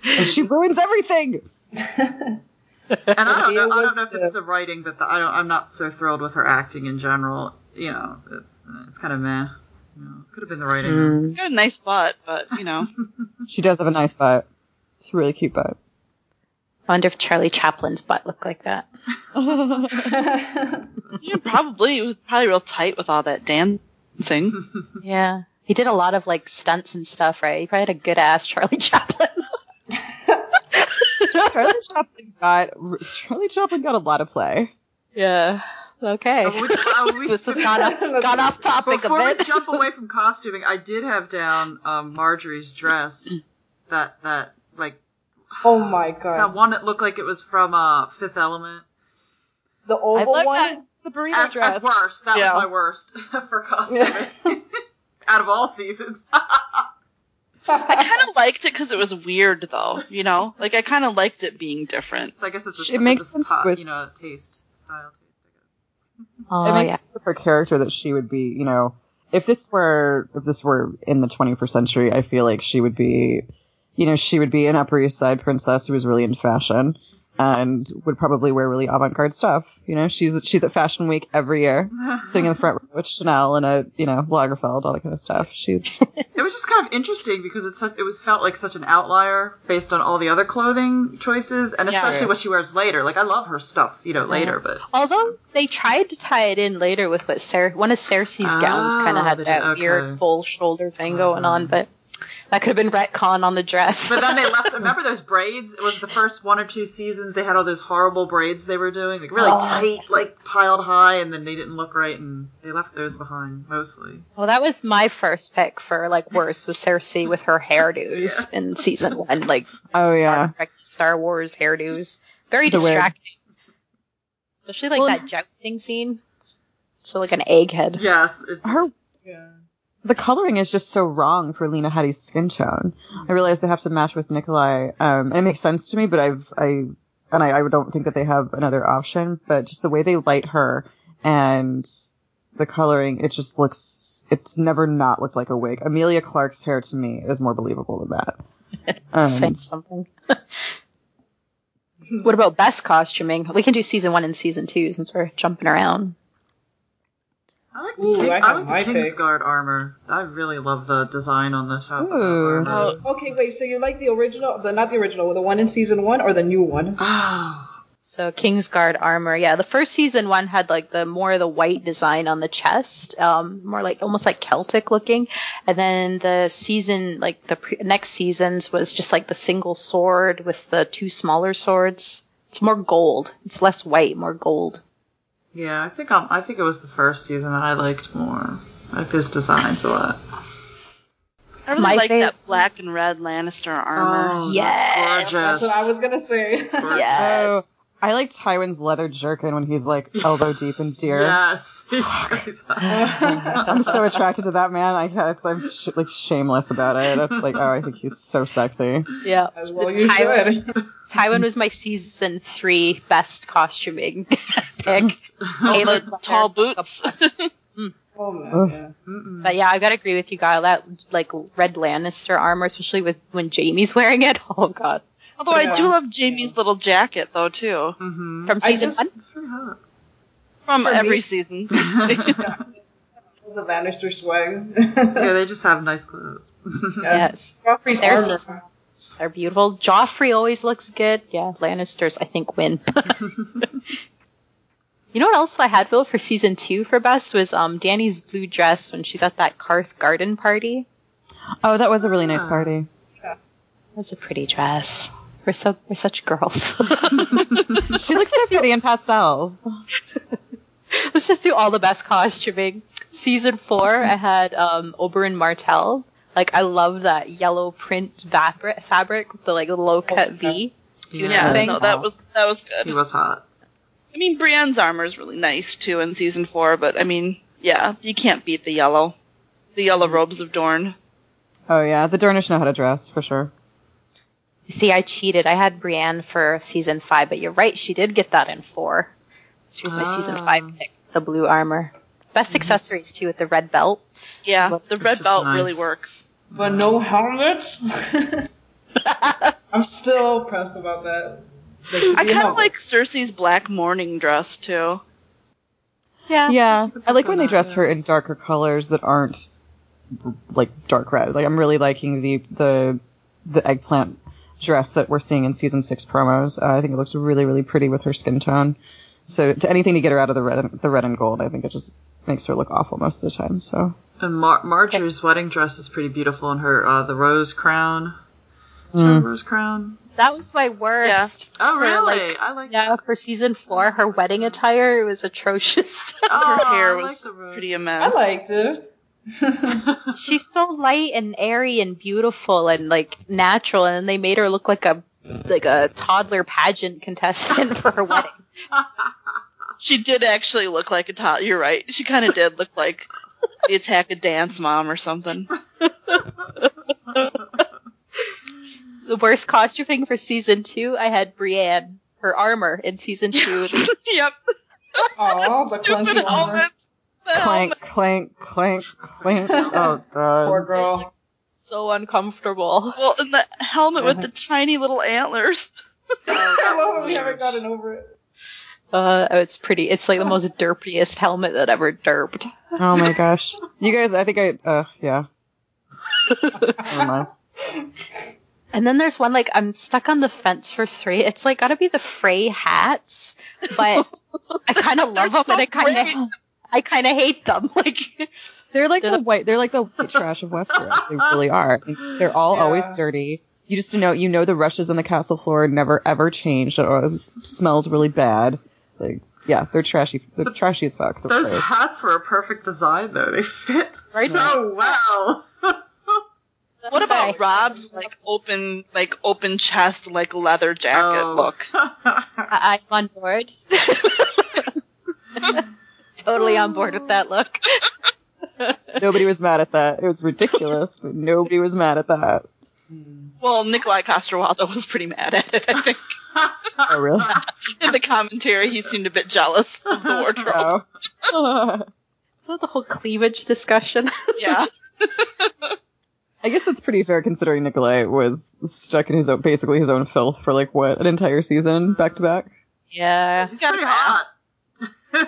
and she ruins everything. And I don't know. I don't know if it's the writing, but the, I don't. I'm not so thrilled with her acting in general. You know, it's it's kind of meh. You know, could have been the writing. Mm. Got a nice butt, but you know. She does have a nice butt. It's a really cute butt. I wonder if Charlie Chaplin's butt looked like that. Yeah, probably. It was probably real tight with all that dancing. Yeah. He did a lot of like stunts and stuff, right? He probably had a good ass Charlie Chaplin. Charlie Chaplin got Charlie Chaplin got a lot of play. yeah. Okay. Uh, we- uh, we- this has gone off, gone off topic Before a we jump away from costuming, I did have down um, Margaery's dress. That that like oh my that god. one that looked like it was from uh, Fifth Element. The I oval one. that. The burrito As, dress. as worst, that Yeah. was my worst for costuming out of all seasons. I kind of liked it because it was weird, though. You know, like I kind of liked it being different. so I guess it's a, It makes it's a sense sti- with- you know taste style taste. i Oh, it makes yeah. sense with her character that she would be, you know, if this were if this were in the 21st century, I feel like she would be, you know, she would be an Upper East Side princess who was really in fashion, and would probably wear really avant-garde stuff. You know, she's she's at Fashion Week every year, sitting in the front row with Chanel and a you know Lagerfeld, all that kind of stuff. She's It was just kind of interesting because it's such, it was felt like such an outlier based on all the other clothing choices, and Yeah. especially what she wears later. Like I love her stuff, you know, later, but Although they tried to tie it in later with what Cer- one of Cersei's gowns kind Oh, of had ah, that did, okay. weird full shoulder thing uh-huh. going on, but that could have been retcon on the dress. but then they left. Remember those braids? It was the first one or two seasons they had all those horrible braids they were doing, like really Oh. tight, like piled high, and then they didn't look right, and they left those behind mostly. well, that was my first pick for like worst was Cersei with her hairdos in season one, like oh yeah, Star, Trek, Star Wars hairdos. Very The wig. distracting. Especially like Well, that jousting scene. So like an egghead. Yes, it, her Yeah. The coloring is just so wrong for Lena Headey's skin tone. I realize they have to match with Nikolai, um, and it makes sense to me, but I've, I, and I, I don't think that they have another option, but just the way they light her and the coloring, it just looks, it's never not looked like a wig. Emilia Clarke's hair to me is more believable than that. Um, Saying something. what about best costuming? We can do season one and season two since we're jumping around. I like the, Ooh, King, I I like my the pick. Kingsguard armor. I really love the design on the top of that Ooh. armor. Okay, wait. So you like the original, the not the original, the one in season one, or the new one? Oh, So Kingsguard armor, yeah. The first season one had like the more the white design on the chest, um, more like almost like Celtic looking, and then the season like the pre- next seasons was just like the single sword with the two smaller swords. It's more gold. It's less white, more gold. Yeah. I think I'm, I think it was the first season that I liked more. I like those designs a lot. I really My like fav- that black and red Lannister armor. Oh, Yes. that's gorgeous. That's what I was gonna say. Gorgeous. Oh, I like Tywin's leather jerkin when he's like elbow deep in deer. Yes. I'm so attracted to that man. I I'm sh- like shameless about it. It's like, oh, I think he's so sexy. Yeah. As well, The you Tywin- should. Tywin was my season three best costuming pick. Oh, Tailored the leather, tall boots. Oh man, oh, yeah. But yeah, I gotta agree with you, Guy. That like red Lannister armor, especially with when Jaime's wearing it. Oh god. Although I do love Jaime's little jacket though too, Mhm. From I season just- one. It's pretty hot. from For me- every season. The Lannister swag. Yeah, they just have nice clothes. Yes. Joffrey's Their sisters are beautiful. Joffrey always looks good. Yeah, Lannisters I think win. you know what else I had Bill for season two for best was um Dany's blue dress when she's at that Qarth garden party. Oh, that was a really nice party. That's a pretty dress. We're so we're such girls. She looks so pretty in pastel. Let's just do all the best costuming. Season four, I had um, Oberyn Martell. Like I love that yellow print fabric, fabric with the like low cut V. Yeah. yeah, thing. no, that was that was good. He was hot. I mean, Brienne's armor is really nice too in season four, but I mean, yeah, you can't beat the yellow, the yellow robes of Dorne. Oh yeah, the Dornish know how to dress for sure. See, I cheated. I had Brienne for season five, but you're right. She did get that in four. She was my season Ah. five pick. The blue armor. Best accessories too with the red belt. Yeah, Well, the red belt nice. really works. But no helmet. I'm still pressed about that. I kind of like Cersei's black mourning dress too. Yeah. Yeah, I like when they dress her in darker colors that aren't like dark red. Like I'm really liking the the the eggplant dress that we're seeing in season six promos. Uh, I think it looks really really pretty with her skin tone. So to anything to get her out of the red the red and gold, I think it just makes her look awful most of the time. So And Mar- Margaery's wedding dress is pretty beautiful in her uh, the rose crown. That Mm. rose crown? That was my worst. Oh for, really? like, I like. yeah, for season four, her wedding attire was atrocious. Oh, Her hair was like the rose. pretty I liked it. She's so light and airy and beautiful and like natural, and they made her look like a like a toddler pageant contestant for her wedding. She did actually look like a toddler. You're right. She kind of did look like the Attack a Dance mom or something. The worst costuming for season two, I had Brienne, her armor in season two. yep. Aw, the Stupid clunky armor. helmet. The clank clank clank clank. Oh god. Poor girl. so uncomfortable. Well, and the helmet with the tiny little antlers. Oh, that was we haven't gotten over it. Uh, it's pretty. It's like the most derpiest helmet that ever derped. Oh my gosh. You guys, I think I, uh, yeah. Never mind. And then there's one like I'm stuck on the fence for three. It's like gotta be the Frey hats, but I kind of love them so and I kind of I kind of hate them. Like They're like They're the the- white, they're like the trash of Westeros. They really are. They're all always dirty. You just know, you know the rushes on the castle floor never ever change. It always smells really bad. Like, yeah, they're trashy. They're trashy as fuck. Those Freys. hats were a perfect design, though. They fit Right. so well. What about Robb's like open, like open chest, like leather jacket Oh. look? I- I'm on board. Totally on board with that look. Nobody was mad at that. It was ridiculous, but nobody was mad at that. Well, Nikolai Coster-Waldau was pretty mad at it. I think Oh, really? in the commentary he seemed a bit jealous of the wardrobe. Oh. Is that the whole cleavage discussion? Yeah, I guess that's pretty fair considering Nikolai was stuck in his own, basically his own filth for like what, an entire season back to back? yeah. She's gotta pretty hot.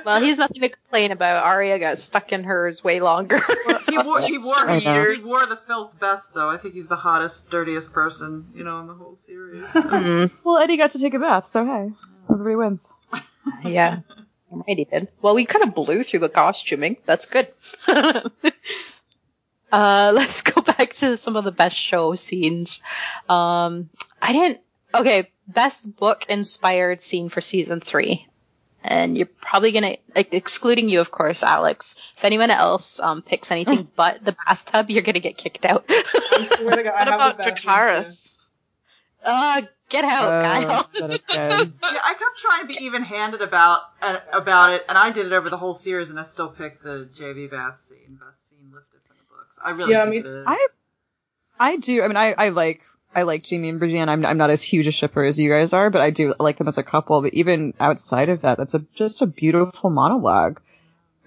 Well, he's nothing to complain about. Arya got stuck in hers way longer. He wore he wore he, he wore the filth best though. I think he's the hottest, dirtiest person you know in the whole series. Mm, Well, Eddie got to take a bath, so hey, everybody wins. yeah. Right, he did. Well, we kind of blew through the costuming. That's good. uh, let's go back to some of the best show scenes. Um, I didn't. Okay, best book inspired scene for season three. And you're probably gonna, like, excluding you, of course, Alex. If anyone else um, picks anything but the bathtub, you're gonna get kicked out. I swear to God, I what have about the uh, get out, Oh, Kyle. that is good. yeah, I kept trying to be even handed about uh, about it, and I did it over the whole series, and I still picked the JV bath scene, best scene lifted from the books. I really Yeah, I mean, it is. I- I do. I mean, I, I like I like Jaime and Brienne. I'm I'm not as huge a shipper as you guys are, but I do like them as a couple. But even outside of that, that's a just a beautiful monologue,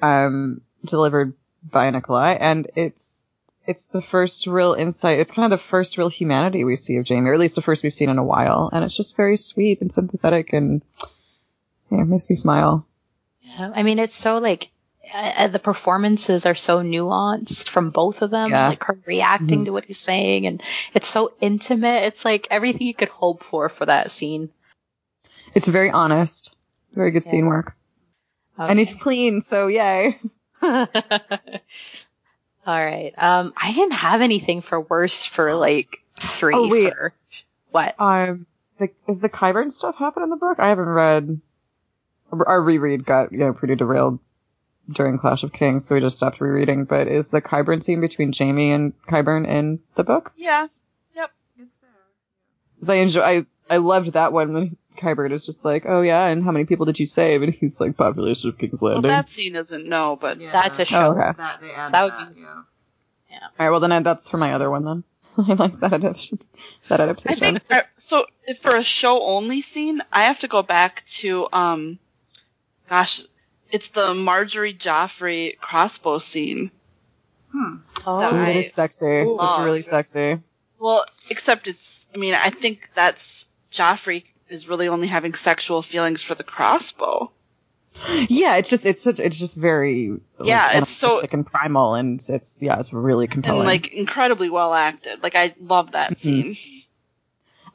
um, delivered by Nikolai, and it's it's the first real insight. It's kind of the first real humanity we see of Jaime, or at least the first we've seen in a while, and it's just very sweet and sympathetic, and yeah, it makes me smile. Yeah, I mean, it's so like uh, the performances are so nuanced from both of them. Yeah. Like her reacting Mhm. to what he's saying, and it's so intimate. It's like everything you could hope for for that scene. It's very honest, very good scene Yeah. work, and it's clean, so yay. All right. Um, I didn't have anything for worse for like three. Oh, wait. For, what? Um, the, is the Qyburn stuff happen in the book? I haven't read. Our reread got you know pretty derailed during Clash of Kings, so we just stopped rereading. But is the Qyburn scene between Jaime and Qyburn in the book? Yeah, Yep. it's there. 'Cause I enjoy. I I loved that one when Qyburn is just like, oh yeah, and how many people did you save? And he's like, population of King's well, Landing. that scene isn't no, but Yeah. That's a oh, show. okay. That they added that would be- yeah. All right. Well, then I, that's for my other one then. I like that adaptation. That adaptation. I think uh, so. if For a show only scene, I have to go back to um, gosh, it's the Margaery Joffrey crossbow scene. Hmm. Oh, that Ooh, I- that is sexy. Ooh. That's really sexy. Well, except it's. I mean, I think that's Joffrey is really only having sexual feelings for the crossbow. Yeah, it's just it's such it's just very like, Yeah, it's so- animalistic and primal, and it's yeah, it's really compelling. and like incredibly well acted. Like I love that Mhm. scene.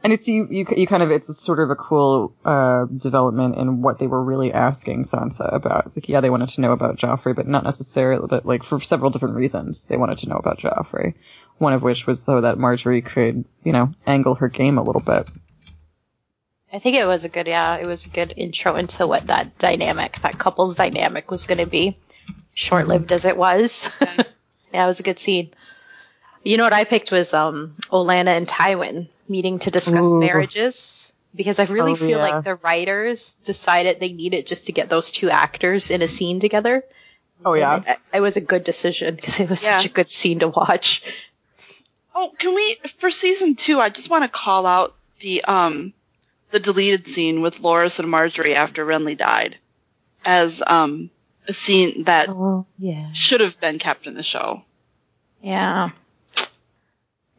And it's you, you, you kind of, it's a sort of a cool, uh, development in what they were really asking Sansa about. It's like, yeah, they wanted to know about Joffrey, but not necessarily, but like for several different reasons, they wanted to know about Joffrey. One of which was though that Margaery could, you know, angle her game a little bit. I think it was a good, yeah, it was a good intro into what that dynamic, that couple's dynamic was going to be. Short lived as it was. yeah, it was a good scene. You know what I picked was um Olenna and Tywin meeting to discuss Ooh. marriages because I really Oh, feel yeah. like the writers decided they needed just to get those two actors in a scene together. Oh yeah. It, it was a good decision because it was Yeah. such a good scene to watch. Oh, can we for season two? I just want to call out the um the deleted scene with Loras and Margaery after Renly died, as um a scene that Oh yeah, should have been kept in the show. yeah,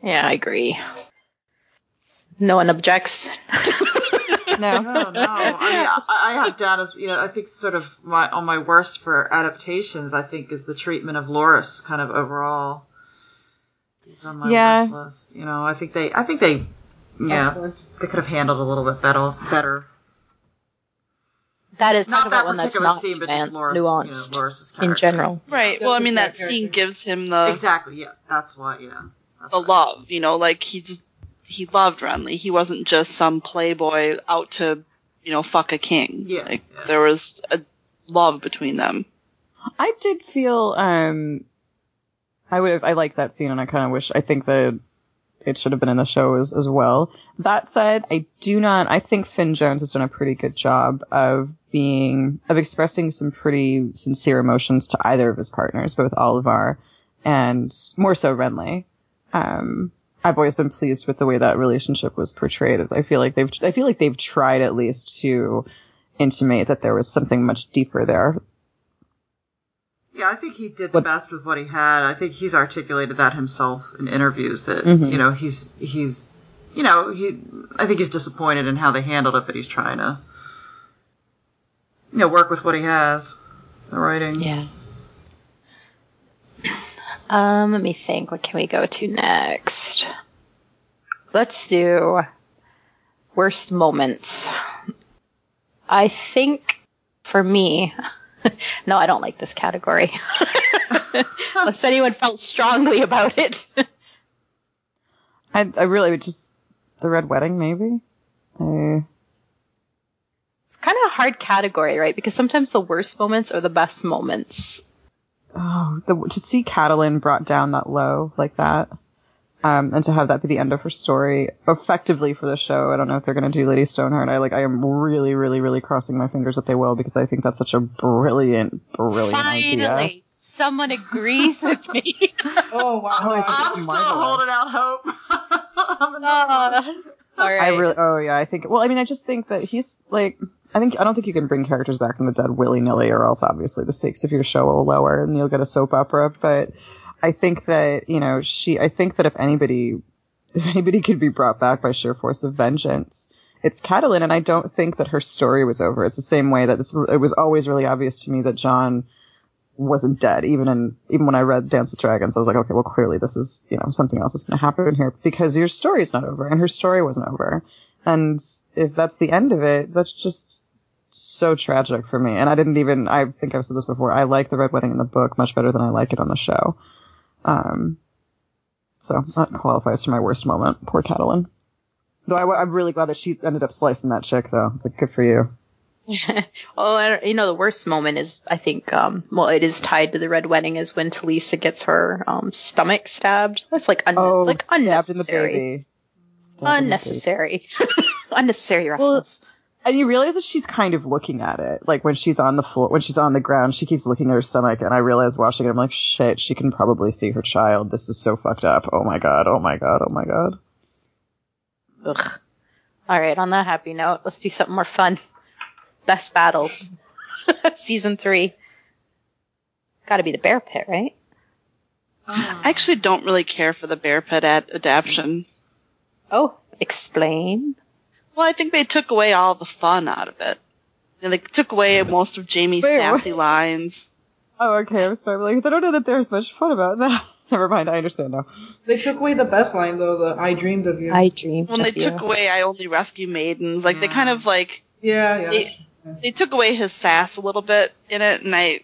yeah. I agree. No one objects. No. No, no. I mean, I, I have down as you know. I think sort of my on my worst for adaptations. I think is the treatment of Loras, kind of overall. He's on my Yeah. worst list. You know, I think they. I think they. Yeah, they could have handled a little bit better. Better. That is Not that about one that's particular not scene, but nuan- just Loras. You know, nuanced Loras's in general. Right. Well, I mean, that Definitely scene gives him the Exactly. Yeah. That's why. Yeah. That's the why. love. You know, like he just he loved Renly. He wasn't just some playboy out to, you know, fuck a king. Yeah, Like yeah. there was a love between them. I did feel um I would have I like that scene and I kind of wish I think that it should have been in the show as, as well. That said, I do not I think Finn Jones has done a pretty good job of being of expressing some pretty sincere emotions to either of his partners, both Olyvar and more so Renly. Um I've always been pleased with the way that relationship was portrayed. I feel like they've I feel like they've tried at least to intimate that there was something much deeper there Yeah, I think he did the best with what he had. I think he's articulated that himself in interviews that Mhm. you know he's he's you know he I think he's disappointed in how they handled it, but he's trying to you know work with what he has. The writing. Yeah. Um, let me think. What can we go to next? Let's do worst moments. I think for me, no, I don't like this category. Unless anyone felt strongly about it. I I really would just the red wedding maybe. I, It's kind of a hard category, right? Because sometimes the worst moments are the best moments. Oh, the, to see Catelyn brought down that low like that, um, and to have that be the end of her story effectively for the show. I don't know if they're gonna do Lady Stoneheart. I like I am really really really crossing my fingers that they will because I think that's such a brilliant brilliant idea Finally, idea. someone agrees with me. Oh wow. Oh, I'm still holding out hope. I'm in Uh, all right. I really, oh yeah, I think. Well, I mean, I just think that he's like, I think I don't think you can bring characters back from the dead willy nilly, or else obviously the stakes of your show will lower and you'll get a soap opera. But I think that you know, she. I think that if anybody, if anybody could be brought back by sheer force of vengeance, it's Catelyn, and I don't think that her story was over. It's the same way that it was always really obvious to me that Jon wasn't dead. Even in even when I read Dance with Dragons, I was like, okay, well, clearly this is you know something else is going to happen here because your story's not over, and her story wasn't over. And if that's the end of it, that's just so tragic for me. And I didn't even I think I've said this before. I like the Red Wedding in the book much better than I like it on the show. Um, so that qualifies for my worst moment. Poor Catelyn. Though I, am really glad that she ended up slicing that chick, though. It's like good for you. oh, I you know, the worst moment is, I think, um, well, it is tied to the red wedding, is when Talisa gets her um, stomach stabbed. That's like un- Oh, like the unnecessary, baby. Stabbed in the baby. unnecessary, unnecessary Well. And you realize that she's kind of looking at it. Like when she's on the floor, when she's on the ground, she keeps looking at her stomach. And I realize watching it, I'm like, shit, she can probably see her child. This is so fucked up. Oh my god, oh my god, oh my god. Ugh. All right, on that happy note, let's do something more fun. Best battles, season three. Got to be the bear pit, right? I actually don't really care for the bear pit ad- adaptation. Oh, explain. Well, I think they took away all the fun out of it. And they took away most of Jaime's Wait, what? sassy lines. Oh, okay. I'm sorry. Like, I don't know that there's much fun about that. Never mind. I understand now. They took away the best line though. The "I dreamed of you." I dreamed of you. When they you. took away I only rescue maidens, like they kind mm. of like yeah, yeah. They- they took away his sass a little bit in it, and I,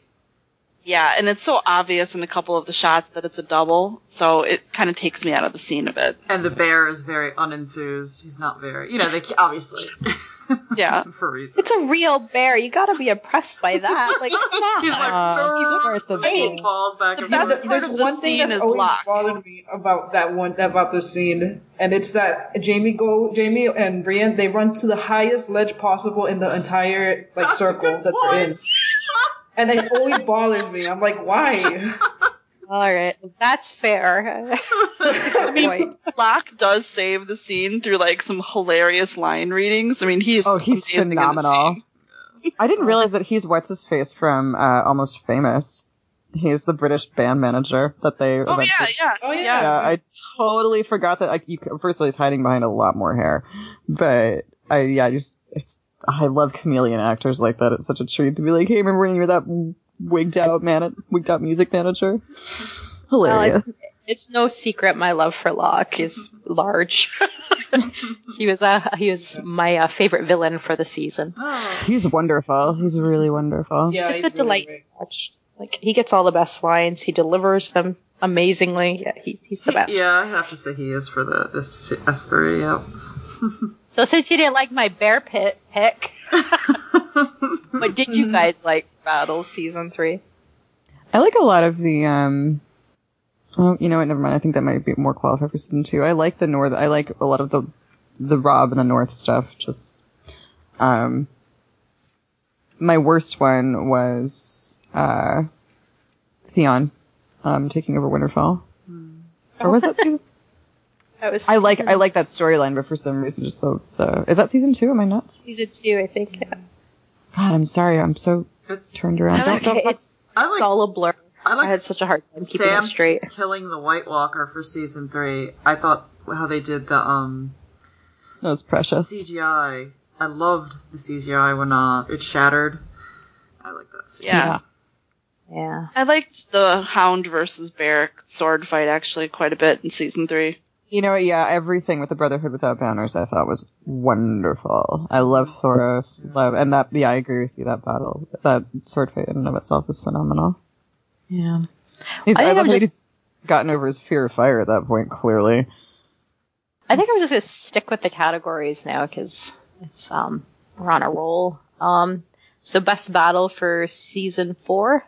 yeah, and it's so obvious in a couple of the shots that it's a double, so it kind of takes me out of the scene a bit. And the bear is very unenthused. He's not very, you know, they obviously. Yeah. For reasons. It's a real bear. You got to be impressed by that. Like, come on. He's like, Uh, he's worth the and wait. falls back and That's forth. part There's of the one thing scene that's is always Locke. bothered me about that one about the scene, and it's that Jaime go Jaime and Brienne they run to the highest ledge possible in the entire like That's circle good that they're in, point. and it always bothers me. I'm like, why? All right, that's fair. that's a good point. Locke does save the scene through like some hilarious line readings. I mean, he's Oh, he's amazing in the phenomenal. I didn't realize that he's what's his face from uh, Almost Famous. He's the British band manager that they. Oh yeah, yeah, Oh, yeah. Yeah, I totally forgot that. Like, you, first of all, he's hiding behind a lot more hair, but I, yeah, I just it's I love chameleon actors like that. It's such a treat to be like, hey, remember when you were that wigged out man, wigged out music manager? Hilarious. Well, it's, it's no secret my love for Locke is large. he was uh, he was my uh, favorite villain for the season. Oh. He's wonderful. He's really wonderful. Yeah, It's just a really delight great. to watch. Like he gets all the best lines. He delivers them amazingly. Yeah, he's he's the best. Yeah, I have to say he is for the this S three. Yep. So since you didn't like my bear pit pick, what did you guys like Battle season three? I like a lot of the um oh you know what, never mind. I think that might be more qualified for season two. I like the north I like a lot of the the Robb and the North stuff. Just um my worst one was uh Theon um taking over Winterfell. Or was that season? That was I like season- I like that storyline, but for some reason just the, the is that season two? Am I nuts? season two, I think. Yeah. God, I'm sorry. I'm so It's, turned around. I Don't- like don't it. fuck- It's, I it's all a blur. I like I had such a hard time keeping Sam it straight. killing the White Walker for season three. I thought how they did the um that was precious. CGI. I loved the CGI when uh it shattered. I like that. Scene. Yeah. Yeah. I liked the Hound versus Bear sword fight actually quite a bit in season three. You know, yeah, everything with the Brotherhood without banners, I thought was wonderful. I love Thoros, love, and that, yeah, I agree with you. That battle, that sword fight in and of itself is phenomenal. Yeah. He's, I I, love I'm just- he's gotten over his fear of fire at that point. Clearly, I think I'm just gonna stick with the categories now because it's um we're on a roll. Um, so best battle for season four.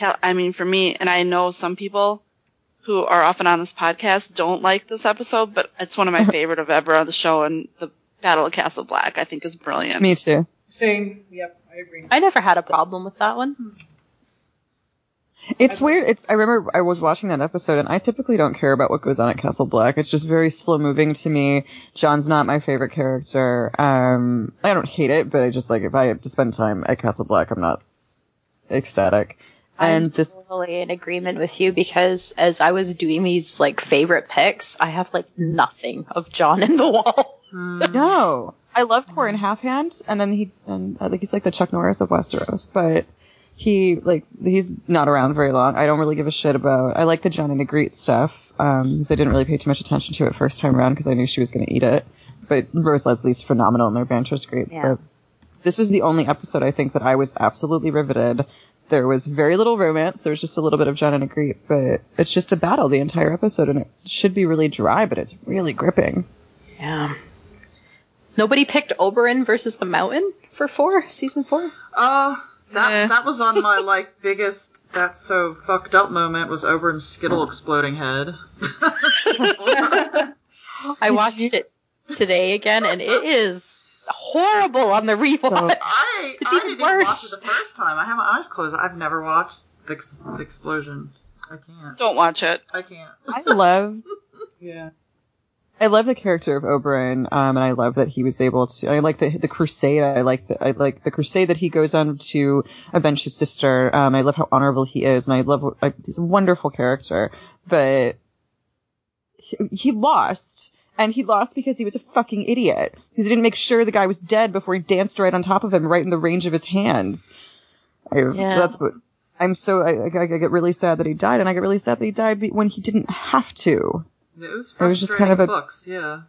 I mean, for me, and I know some people who are often on this podcast don't like this episode, but it's one of my favorite of ever on the show, and the Battle of Castle Black I think is brilliant. me too. Same. Yep, I agree. I never had a problem with that one. It's weird. It's I remember I was watching that episode, and I typically don't care about what goes on at Castle Black. It's just very slow moving to me. John's not my favorite character. Um, I don't hate it, but I just like if I have to spend time at Castle Black, I'm not ecstatic. And I'm this totally in agreement with you because as I was doing these like favorite picks, I have like nothing of Jon in the wall. No, I love Qhorin Halfhand, and then he, and I think he's like the Chuck Norris of Westeros, but he like he's not around very long. I don't really give a shit about. I like the Jon and Ygritte stuff um, because I didn't really pay too much attention to it first time around because I knew she was going to eat it. But Rose Leslie's phenomenal and their banter's great. Yeah. But this was the only episode I think that I was absolutely riveted. There was very little romance. There was just a little bit of Jon and Ygritte, but it's just a battle the entire episode, and it should be really dry, but it's really gripping. Yeah. Nobody picked Oberyn versus the Mountain for four, season four. Uh, that Eh. that was on my like biggest that's so fucked up moment was Oberyn's Skittle exploding head. I watched it today again, and it is horrible on the rewatch. I It's I even didn't even watch worse. it the first time. I have my eyes closed. I've never watched the, ex- the explosion. I can't. Don't watch it. I can't. I love Yeah. I love the character of Oberyn, um, and I love that he was able to. I like the the crusade. I like the I like the crusade that he goes on to avenge his sister. Um, I love how honorable he is, and I love. I, he's a wonderful character, but he, he lost, and he lost because he was a fucking idiot. Because he didn't make sure the guy was dead before he danced right on top of him, right in the range of his hands. I, Yeah. That's what. I'm so I, I, I get really sad that he died, and I get really sad that he died when he didn't have to. It was It was just kind of frustrating a- books. Yeah.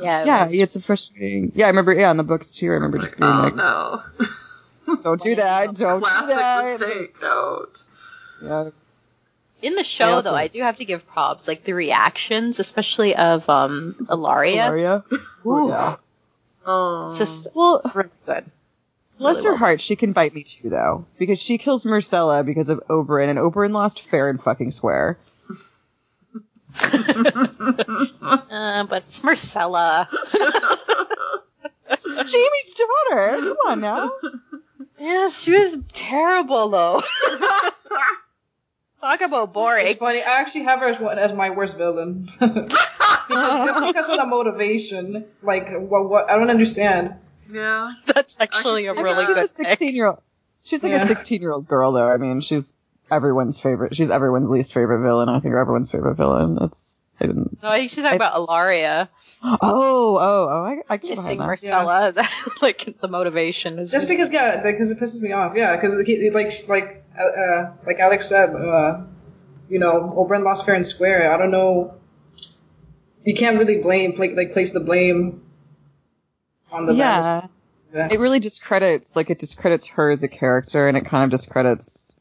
Yeah, it Yeah, was- it's a frustrating. Yeah, I remember. Yeah, in the books too. I remember It's just like, being oh like, no. "Don't do that! Don't do that. Classic that!" mistake. Don't. Yeah, In the show, I also- though, I do have to give props, like the reactions, especially of um Ellaria. Ellaria. Ooh. Yeah. Oh. It's just Well, really good. bless Really her well heart, she can bite me too, though, because she kills Myrcella because of Oberyn, and Oberyn lost fair and fucking square. Uh, but it's Myrcella. She's Jaime's daughter. Come on now. Yeah, she was terrible though. Talk about boring. It's funny. I actually have her as, one, as my worst villain. because, just because of the motivation. Like, what? What? I don't understand. yeah. That's actually a can see really that. she's good a pick. sixteen-year-old. She's like Yeah. a sixteen-year-old girl, though. I mean, she's everyone's favorite. She's everyone's least favorite villain. I think, or everyone's favorite villain. That's. I didn't. No, I think she's talking about Ellaria Oh, oh, oh! I, I can get kissing behind that. Myrcella. like the motivation is Just because, yeah, because it pisses me off. Yeah, because like like uh, uh, like Alex said, uh, you know, Oberyn lost fair and square. I don't know. You can't really blame like like place the blame on the Yeah. Yeah. It really discredits, like, it discredits her as a character, and it kind of discredits,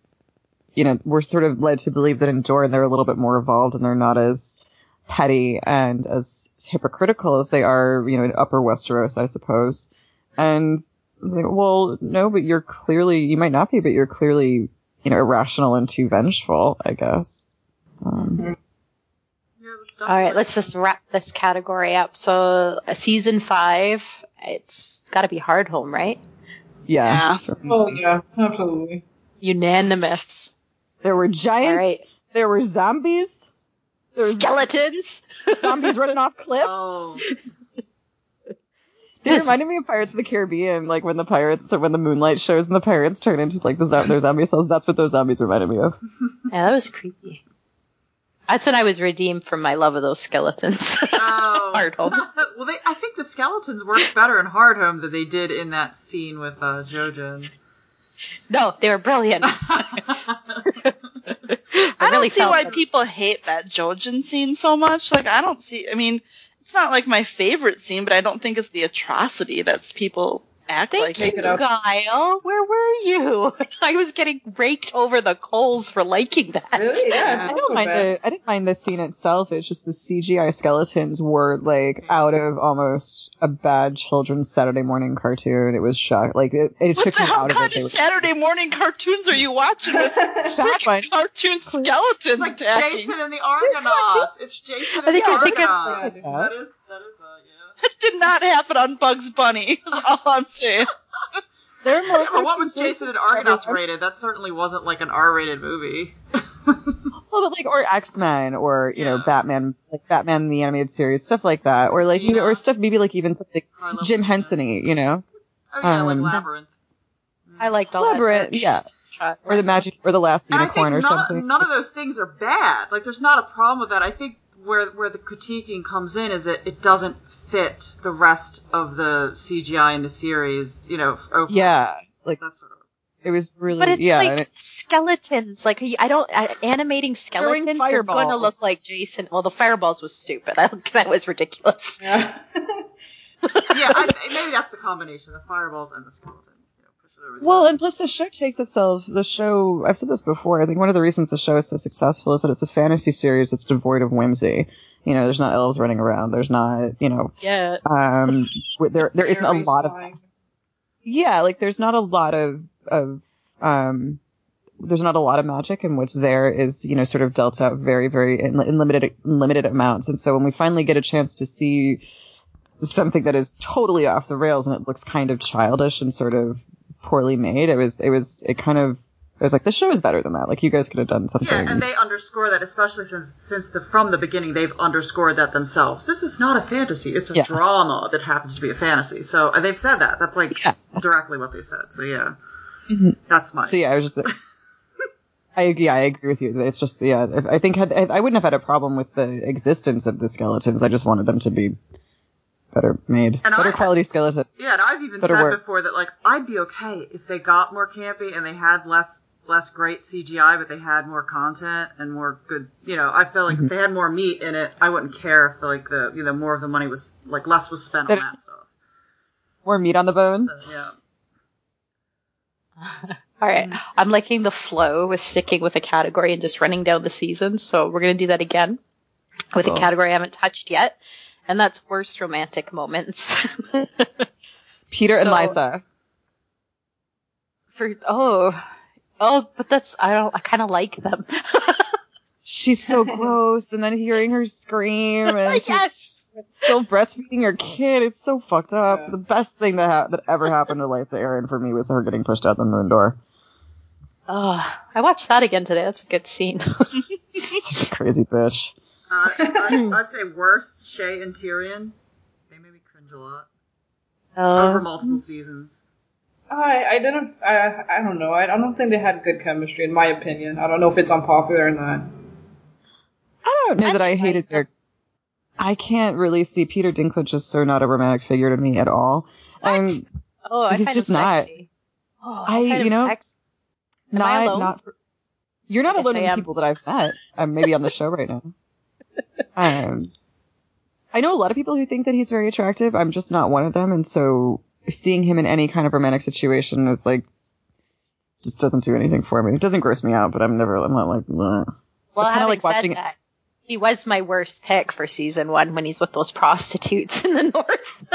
you know, we're sort of led to believe that in Dorne they're a little bit more evolved and they're not as petty and as hypocritical as they are, you know, in Upper Westeros, I suppose. And, like, well, no, but you're clearly, you might not be, but you're clearly, you know, irrational and too vengeful, I guess. Um, Yeah, All right, let's just wrap this category up. So, uh, season five, it's got to be Hardhome, right? yeah. Oh yeah, absolutely. Unanimous. There were giants. right, There were zombies. There were skeletons. zombies running off cliffs. Oh, It reminded me of Pirates of the Caribbean, like when the pirates, or when the moonlight shows and the pirates turn into like the zo- their zombie cells. That's what those zombies reminded me of. Yeah, that was creepy. That's when I was redeemed from my love of those skeletons. oh. Hardhome. well, they, I think the skeletons worked better in Hardhome than they did in that scene with uh, Jojen. no, they were brilliant. I really don't see why them. people hate that Jojen scene so much. Like, I don't see. I mean, it's not like my favorite scene, but I don't think it's the atrocity that's people act Thank like. You, it up. Guile. Where were you? I was getting raked over the coals for liking that. Really? Yeah, it's I don't so mind bad. the I didn't mind the scene itself. It's just the CGI skeletons were like out of almost a bad children's Saturday morning cartoon. It was shock. Like it, it What took the me hell out of kind it. They of Saturday morning cartoons are you watching with that cartoon skeletons It's like? Jason and the Argonauts. It's Jason and I think the I think I- Argonauts. Yeah. That is that is uh yeah. It did not happen on Bugs Bunny. Is all I'm saying. There are more Yeah, what was Jason and Argonauts everyone. rated? That certainly wasn't like an R-rated movie. Well, but like or X Men or you know Batman, like Batman the animated series, stuff like that, or like you know, or stuff maybe like even something High level Jim Xena. Henson you know, Oh yeah, Um, like Labyrinth. I liked all Labyrinth, that. yeah, or the Magic or the Last And I think Unicorn or none, something. none of those things are bad. Like, there's not a problem with that. I think where where the critiquing comes in is that it doesn't fit the rest of the CGI in the series. You know, over, yeah, like that sort of. it was really But it's yeah. like it- skeletons. Like I don't I, animating skeletons. They're going to look like Jason. Well, the fireballs was stupid. I, that was ridiculous. Yeah. Yeah, I, maybe that's the combination: the fireballs and the skeleton. Well, and plus the show takes itself, the show, I've said this before, I think one of the reasons the show is so successful is that it's a fantasy series that's devoid of whimsy. You know, there's not elves running around, there's not, you know, Yeah. um, there, there isn't a lot of, yeah, like there's not a lot of, of, um, there's not a lot of magic and what's there is, you know, sort of dealt out very, very in, in limited, in limited amounts. And so when we finally get a chance to see something that is totally off the rails and it looks kind of childish and sort of poorly made, it was, it was, it kind of, it was like, the show is better than that. Like you guys could have done something. Yeah, and they underscore that, especially since since the from the beginning they've underscored that themselves. This is not a fantasy; it's a Yeah. drama that happens to be a fantasy. So and they've said that. That's like Yeah. directly what they said. So yeah, Mhm. that's my. So yeah, I was just. I yeah, I agree with you. It's just yeah. I think had, I wouldn't have had a problem with the existence of the skeletons. I just wanted them to be better made, And better I- quality skeleton. Yeah, and I've even Better said work. before that like I'd be okay if they got more campy and they had less less great CGI, but they had more content and more good. You know, I feel like Mm-hmm. if they had more meat in it, I wouldn't care if like the you know more of the money was like less was spent on That- that stuff. More meat on the bones. So yeah. All right. I'm liking the flow with sticking with a category and just running down the seasons. So we're going to do that again with Cool. a category I haven't touched yet. And that's worst romantic moments. Petyr and So- Lysa. For oh, oh, but that's I don't I kind of like them. She's so gross, and then hearing her scream, and she's yes. still breastfeeding her kid. It's so fucked up. Yeah. The best thing that ha- that ever happened to Lysa Arryn for me was her getting pushed out the moon door. Oh, I watched that again today. That's a good scene. Such a crazy bitch. Uh, I'd, I'd say worst Shae and Tyrion. They made me cringe a lot over Uh, multiple seasons. I I didn't I I don't know I, I don't think they had good chemistry in my opinion. I don't know if it's unpopular or not. I don't know I that I hated them. their I can't really see Peter Dinklage is so not a romantic figure to me at all. What? And Oh, I He's find just him not. sexy. Oh, I- I, find you him know, sexy. Am I not alone? not for, you're not Yes, alone I in the am. people that I've met. I'm maybe on the show right now. Um, I know a lot of people who think that he's very attractive. I'm just not one of them, and so seeing him in any kind of romantic situation is like just doesn't do anything for me. It doesn't gross me out, but I'm never. I'm not like. "Ugh." Well, It's kinda having like watching- said that, he was my worst pick for season one when he's with those prostitutes in the north.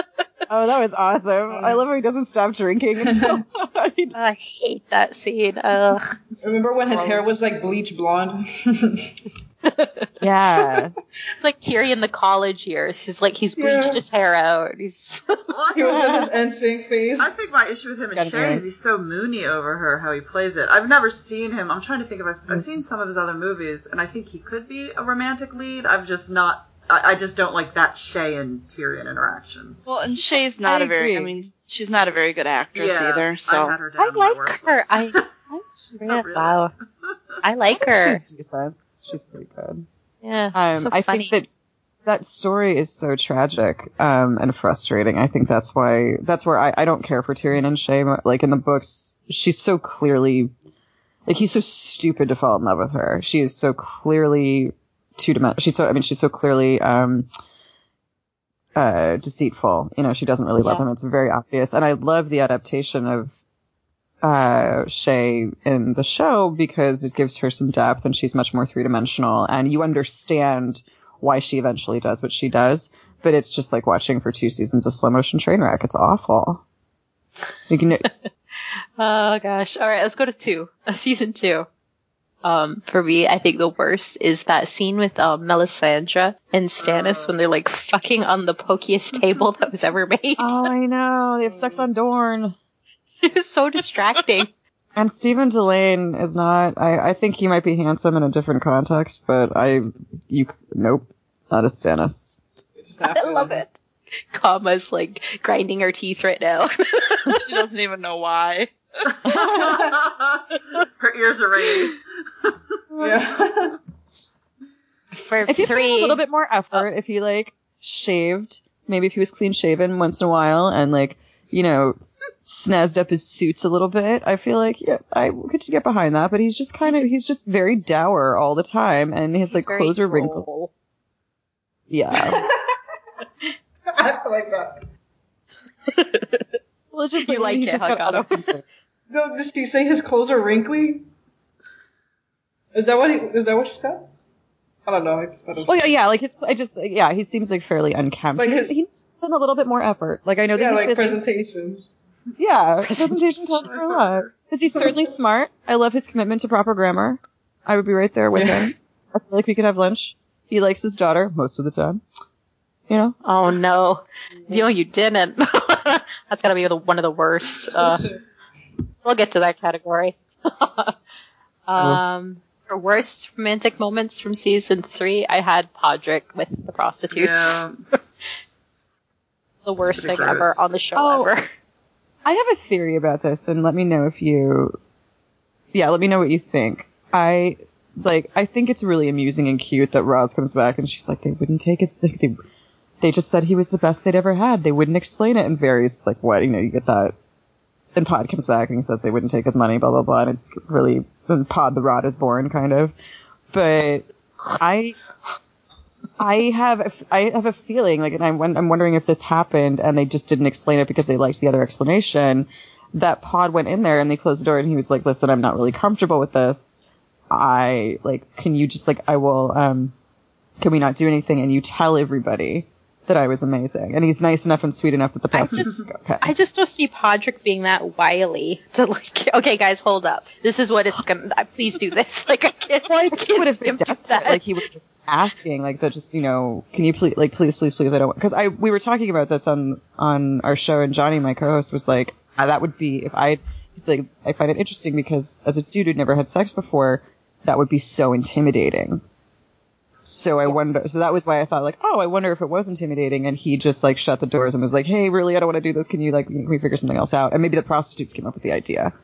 Oh, that was awesome. I love how he doesn't stop drinking. until- I hate that scene. Ugh. Remember when his hair was like bleach blonde? yeah. It's like Tyrion the college years. He's like he's bleached Yeah. his hair out. He's he was in his NSYNC phase. I think my issue with him and Gotta Shae is he's so moony over her how he plays it. I've never seen him. I'm trying to think if I've, I've mm. seen some of his other movies, and I think he could be a romantic lead. I've just not. I, I just don't like that Shae and Tyrion interaction. Well, and Shae's not I a very. I mean, she's not a very good actress yeah, either. I So had her down I like her. I, I Not really. wow. I like her. She's pretty good. Yeah. Um, so I think that that story is so tragic um, and frustrating. I think that's why that's where I, I don't care for Tyrion and Shae. Like in the books, she's so clearly like he's so stupid to fall in love with her. She is so clearly two dimensional. She's so I mean she's so clearly um uh deceitful. You know she doesn't really love him. It's very obvious. And I love the adaptation of uh, Shae in the show because it gives her some depth and she's much more three dimensional and you understand why she eventually does what she does. But it's just like watching for two seasons of slow motion train wreck. It's awful. You can, Oh gosh. All right, let's go to two. Uh, season two. Um, for me, I think the worst is that scene with um, Melisandre and Stannis when they're like fucking on the pokiest table that was ever made. oh, I know. They have sex on Dorne. it was so distracting. And Stephen Dillane is not, I, I think he might be handsome in a different context, but I, you, nope, not a Stannis. I love it. Comma's like grinding her teeth right now. she doesn't even know why. her ears are ringing. Yeah. for If he put in three, a little bit more effort, if he like shaved, maybe if he was clean shaven once in a while and like, you know, snazzed up his suits a little bit, I feel like, yeah, I could get behind that, but he's just kind of, he's just very dour all the time and his he's like clothes are wrinkled. Yeah. I like that. well, it's just You like he's it, just huh, got Gato? other. No, did she say his clothes are wrinkly? Is that what he, is that what she said? I don't know. I just thought it was. Well, yeah, yeah, like his, I just, yeah, he seems like fairly unkempt. Like Like his- he's put in a little bit more effort. Like I know that yeah, he's like busy. presentation. Yeah, presentation counts for a lot. Because he's certainly smart. I love his commitment to proper grammar. I would be right there with him. I feel like we could have lunch. He likes his daughter most of the time. You know? Oh no, no, you didn't. That's gotta be the, one of the worst. Uh, we'll get to that category. um, for worst romantic moments from season three, I had Podrick with the prostitutes. Yeah. the worst pretty thing ever on the show Oh. ever. I have a theory about this, and let me know if you. Yeah, let me know what you think. I like. I think it's really amusing and cute that Ros comes back and she's like, they wouldn't take his. They, they, they just said he was the best they'd ever had. They wouldn't explain it. And Varys like, what? You know, you get that. And Pod comes back and he says they wouldn't take his money, blah blah blah. And it's really and Pod the Rod is born, kind of. But I. I have I have a feeling like, and I'm I'm wondering if this happened and they just didn't explain it because they liked the other explanation. That Pod went in there and they closed the door and he was like, "Listen, I'm not really comfortable with this. I like, can you just like, I will, um, can we not do anything and you tell everybody that I was amazing?" And he's nice enough and sweet enough that the I just- okay. I just don't see Podrick being that wily to like, okay guys, hold up. This is what it's gonna, uh, please do this. Like I can't, Well, I I can't would have been that. Like he was asking, like that, just you know, can you please, like, please, please, please, I don't, because I we were talking about this on on our show, and Johnny, my co-host, was like, ah, that would be if I, he's like, I find it interesting because as a dude who'd never had sex before, that would be so intimidating. So I wonder. So that was why I thought, like, oh, I wonder if it was intimidating, and he just like shut the doors and was like, hey, really, I don't want to do this. Can you like, can we figure something else out? And maybe the prostitutes came up with the idea.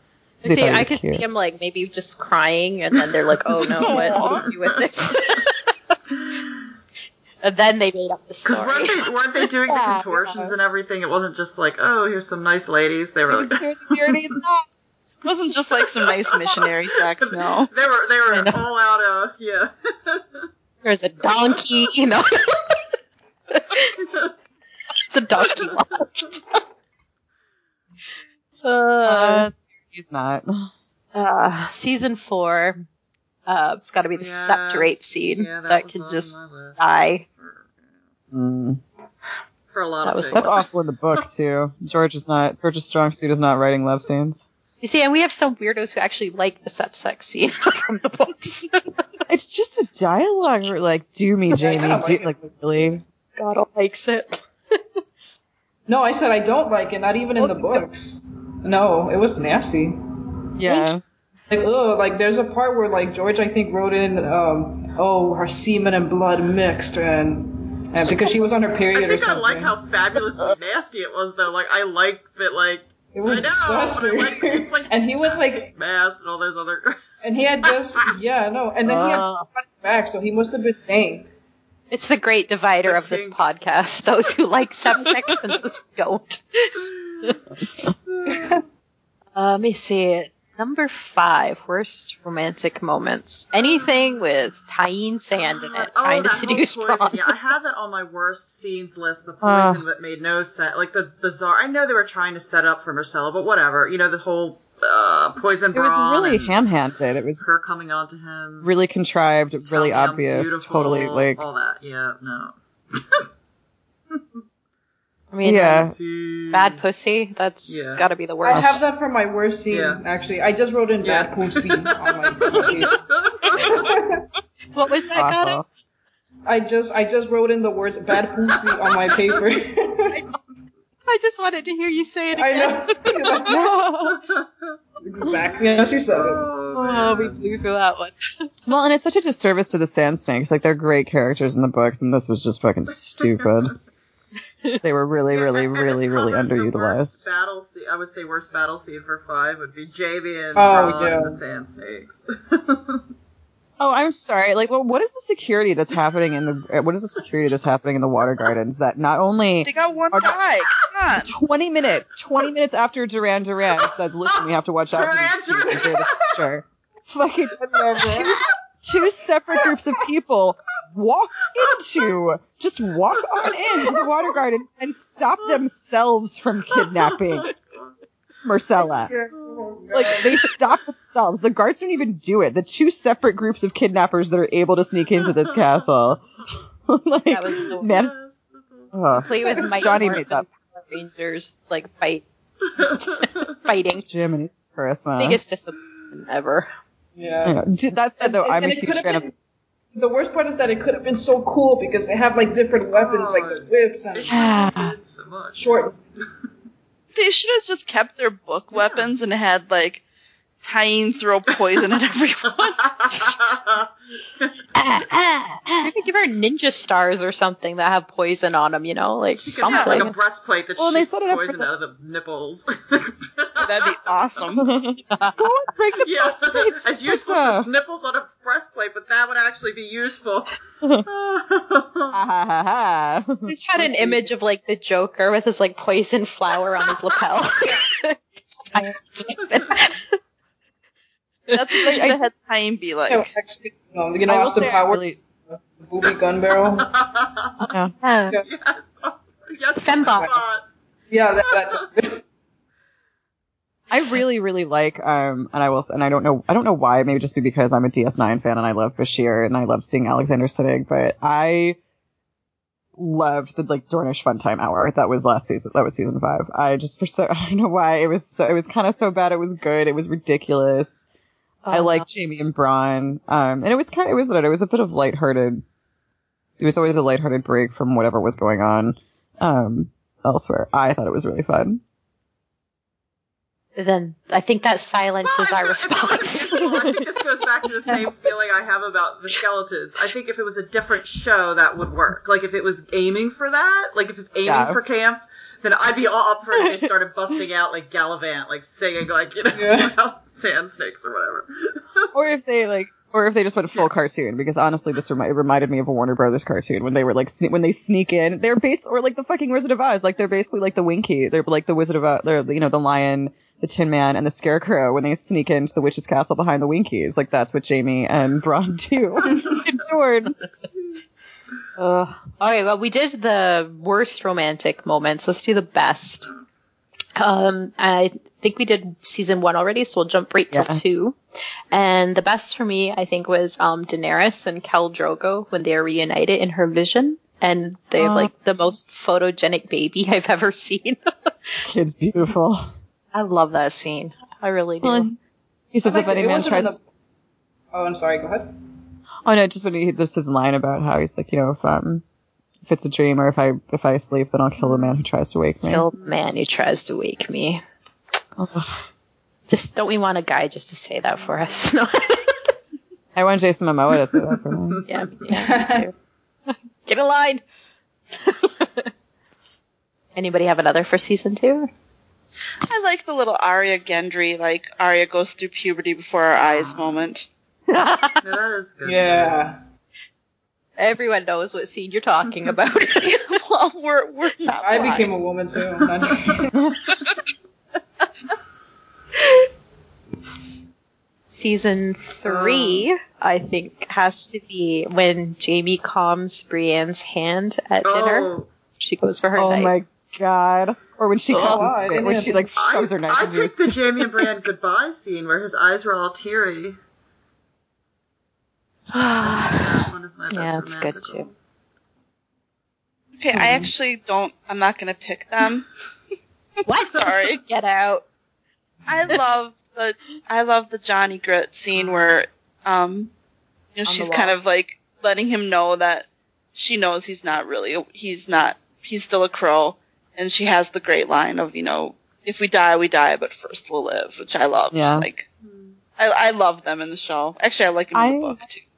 See, I was could cute. see him like maybe just crying, and then they're like, "Oh no, what, what do we do with this?" And then they made up the story. Because weren't they weren't they doing the contortions yeah. and everything? It wasn't just like, oh, here's some nice ladies. They were like, It wasn't just like some nice missionary sex, no. they were they were all out. Uh, yeah. There's a donkey, you know. it's a donkey walked. uh, Uh, he's not. uh, season four. Uh, it's got to be the sept rape scene Yeah, that, that, can just die. Mm. for a lot That of was- things. That's awful in the book too. George is not. George's strong suit is not writing love scenes. You see, and we have some weirdos who actually like the sept sex scene from the books. It's just the dialogue. Where, like, do me, Jaime. Do, like like, really? God likes it. No, I said I don't like it. Not even in the books. No, it was nasty. Yeah. Like, ugh, like there's a part where like George, I think, wrote in, um, oh, her semen and blood mixed, and and because she was on her period I or think I like how fabulously nasty it was, though. Like, I like that, like, it was I know, disgusting. but I like- it's like- and he was like, mass and all those other. and he had just, yeah, no, and then he had Uh. back, so he must have been named. It's the great divider The of this kink. podcast: those who like sept sex and those who don't. Uh, let me see. Number five, worst romantic moments. Anything with Tyene Sand in it, oh, trying to seduce poison. Yeah, I had that on my worst scenes list. The poison that made no sense. Like the czar. I know they were trying to set up for Myrcella, but whatever. You know the whole uh, poison It was really and ham-handed. It was her coming on to him. really contrived, really obvious, totally like. all that. Yeah, no. I mean, Yeah. See- bad pussy. That's Yeah. got to be the worst. I have that for my worst scene. Yeah. Actually, I just wrote in Yeah. bad pussy on my. What was that, uh-huh. Got Awful. I just I just wrote in the words bad pussy on my paper. I just wanted to hear you say it I again. know. exactly. Yeah, she said it. Oh, Oh, we blew through that one. Well, and it's such a disservice to the Sand Snakes. Like they're great characters in the books, and this was just fucking stupid. They were really, really, And- and really, this really covers worst underutilized. Battle scene, I would say worst battle scene for five would be Jaime and Oh, Ron yeah. and the Sand Snakes. Oh, I'm sorry. Like, well, what is the security that's happening in the? uh, What is the security that's happening in the Water Gardens? That not only They got one guy. Come on. 20 minutes, 20 minutes after Duran Duran says, listen, we have to watch out for these two Duran in the future. Fucking two, two separate groups of people walk into, just walk on into the water garden and stop themselves from kidnapping Myrcella. Oh, like, they stop themselves. The guards don't even do it. The two separate groups of kidnappers that are able to sneak into this castle. like, That was the- man, Yes, ugh. Play with Mike Johnny Morton made that. Power Rangers like fight, fighting. Jiminy Charisma. Biggest disappointment ever. Yeah. I know. Dude, That said, though, and- I'm and a huge could've fan of. Been- The worst part is that it could have been so cool because they have like different weapons, like the whips and It Yeah. so much. short. They should have just kept their book weapons and had like Tyene throw poison at everyone. Maybe give her ninja stars or something that have poison on them. You know, like She could have something. like a breastplate that Well, shoots set it up for poison out of the nipples. That'd be awesome. Go and break the yeah, breastplate. as useless Martha. as nipples on a breastplate, but that would actually be useful. Ha ha ha ha. I just had an image of like the Joker with his like poison flower on his lapel. That's what they should have had Tyene be like. Yeah, actually, you know, I Austin Powers, really- the booby gun barrel. yeah. yes, awesome. yes, Fembot. Fembot. Yeah, that, that I really, really like, um, and I will, and I don't know, I don't know why, maybe just because I'm a DS9 fan and I love Bashir and I love seeing Alexander Siddig, but I loved the, like, Dornish Funtime Hour. That was last season, that was season five. I just, for so, I don't know why, it was so, it was kind of so bad, it was good, it was ridiculous. I liked Jaime and Bronn, um, and it was kind of, it was, it was a bit of lighthearted, it was always a lighthearted break from whatever was going on, um, elsewhere. I thought it was really fun. Then I think that silence is Well, our I- I think- response. well, I think this goes back to the same feeling I have about the skeletons. I think if it was a different show, that would work. Like if it was aiming for that, like if it was aiming Yeah. for camp, then I'd be all up for it if they started busting out like Gallivant, like singing like you know Yeah. sand snakes or whatever. or if they like Or if they just went full cartoon, because honestly, this remi- reminded me of a Warner Brothers cartoon when they were like sne- when they sneak in. They're base or like the fucking Wizard of Oz, like they're basically like the Winky. They're like the Wizard of Oz. They're you know the lion, the Tin Man, and the Scarecrow when they sneak into the witch's castle behind the Winkies. Like that's what Jaime and Bronn do. Adored. Uh, okay, well, we did the worst romantic moments. Let's do the best. Um, I think we did season one already, so we'll jump right till Yeah. two. And the best for me, I think, was um, Daenerys and Khal Drogo when they are reunited in her vision. And they have Aw. like the most photogenic baby I've ever seen. Kid's beautiful. I love that scene. I really do. Well, He says if any man tries. the- Oh, I'm sorry. Go ahead. Oh no, just when he this his line about how he's like, you know, if um if it's a dream or if I if I sleep, then I'll kill the man who tries to wake me. Kill the man who tries to wake me. Oh. Just don't we want a guy just to say that for us? No. I want Jason Momoa to say that for me. yeah, yeah, me too. Get a line. Anybody have another for season two? I like the little Arya Gendry, like Arya goes through puberty before our eyes moment. Yeah, that is good. Yeah. Everyone knows what scene you're talking about. well, we're we're not. I blind. became a woman too. I'm not season three, um, I think, has to be when Jaime calms Brienne's hand at dinner. Oh, She goes for her Oh knife. my god. Or when she Oh, calls I when she like I, her knife I picked the Jaime and Brienne goodbye scene where his eyes were all teary. That one is my best Yeah, it's good too. Okay, I actually don't. I'm not gonna pick them. what? Sorry. Get out. I love the I love the Jon Ygritte scene where um you know On she's kind of like letting him know that she knows he's not really he's not he's still a crow and she has the great line of you know if we die we die but first we'll live which I love Yeah. like I I love them in the show actually I like them in the book too but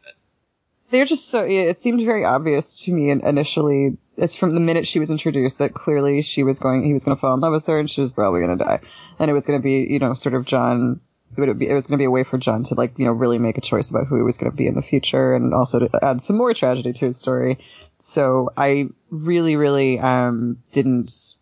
They're just so. It seemed very obvious to me initially. It's from the minute she was introduced that clearly she was going. He was going to fall in love with her, and she was probably going to die. And it was going to be, you know, sort of Jon. It would be. It was going to be a way for Jon to like, you know, really make a choice about who he was going to be in the future, and also to add some more tragedy to his story. So I really, really um didn't.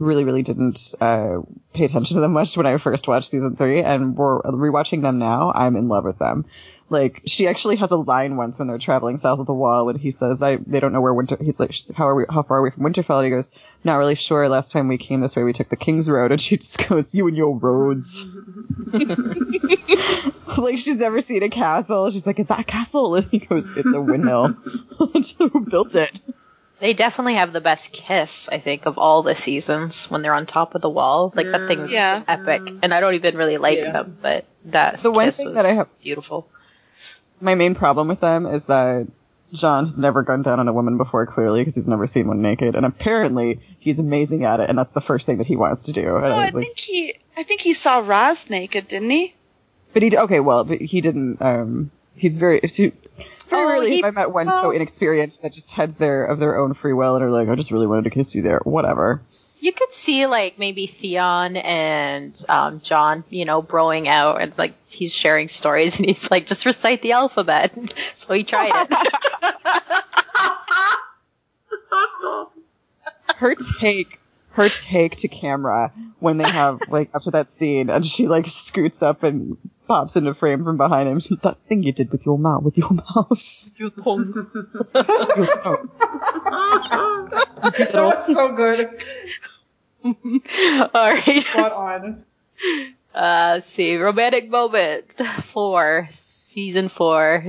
Really, really didn't uh, pay attention to them much when I first watched season three, and we're rewatching them now. I'm in love with them. Like she actually has a line once when they're traveling south of the wall, and he says, "I they don't know where winter." He's like, "How are we? How far are we from Winterfell?" And he goes, "Not really sure. Last time we came this way, we took the King's Road." And she just goes, "You and your roads." like she's never seen a castle. She's like, "Is that a castle?" And he goes, "It's a windmill." Who built it? They definitely have the best kiss, I think, of all the seasons when they're on top of the wall. Like that thing's Yeah. epic, and I don't even really like Yeah. them, but that The one thing was that I have- beautiful. My main problem with them is that Jon has never gone down on a woman before, clearly, because he's never seen one naked, and apparently he's amazing at it, and that's the first thing that he wants to do. And no I I was like, think he I think he saw Ros naked didn't he But he okay, well, but he didn't. Um, he's very too, very Oh, rarely he- have I met one so inexperienced that just heads there of their own free will and are like, I just really wanted to kiss you there, whatever. You could see like maybe Theon and um, Jon, you know, broing out and like he's sharing stories and he's like, just recite the alphabet. so he tried it. That's awesome. Her take, her take to camera when they have like after that scene, and she like scoots up and pops into frame from behind him. That thing you did with your mouth, with your mouth, Your tongue. your tongue. that was so good. All right. Spot on. Uh, let's see. Romantic moment four, season four.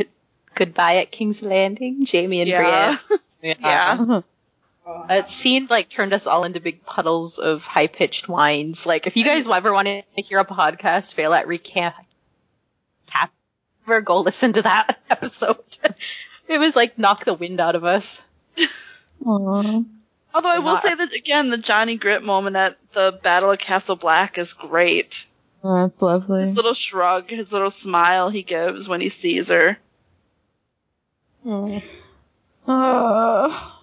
Goodbye at King's Landing. Jaime and Yeah. Brienne. yeah Uh, It seemed like turned us all into big puddles of high pitched whines. Like if you guys ever want to hear a podcast fail at recap, cap, ever go listen to that episode. it was like knock the wind out of us. Aw. although I will say that again the Jon Ygritte moment at the Battle of Castle Black is great Oh, that's lovely. his little shrug his little smile he gives when he sees her Ah.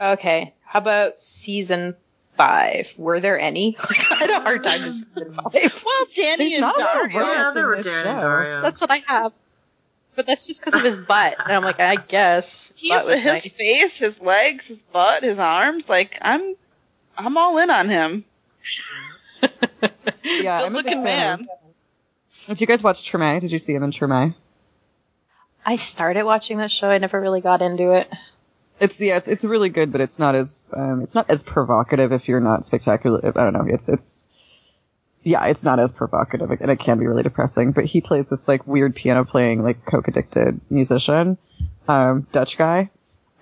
Okay, how about season five? Were there any? I had a hard time with season five. Well, Dany There's and not a lot of Daario. romance Yeah, there were this Dan show. and Daario. That's what I have. but that's just because of his butt. And I'm like, I guess. He's his nice. face, his legs, his butt, his arms. Like I'm, I'm all in on him. Yeah, Good I'm a big looking fan. man. Did you guys watch Treme? Did you see him in Treme? I started watching this show. I never really got into it. It's yeah, it's, it's really good, but it's not as um, it's not as provocative if you're not spectacular. I don't know. It's it's yeah, it's not as provocative, and it can be really depressing. But he plays this like weird piano playing, like coke addicted musician, um, Dutch guy,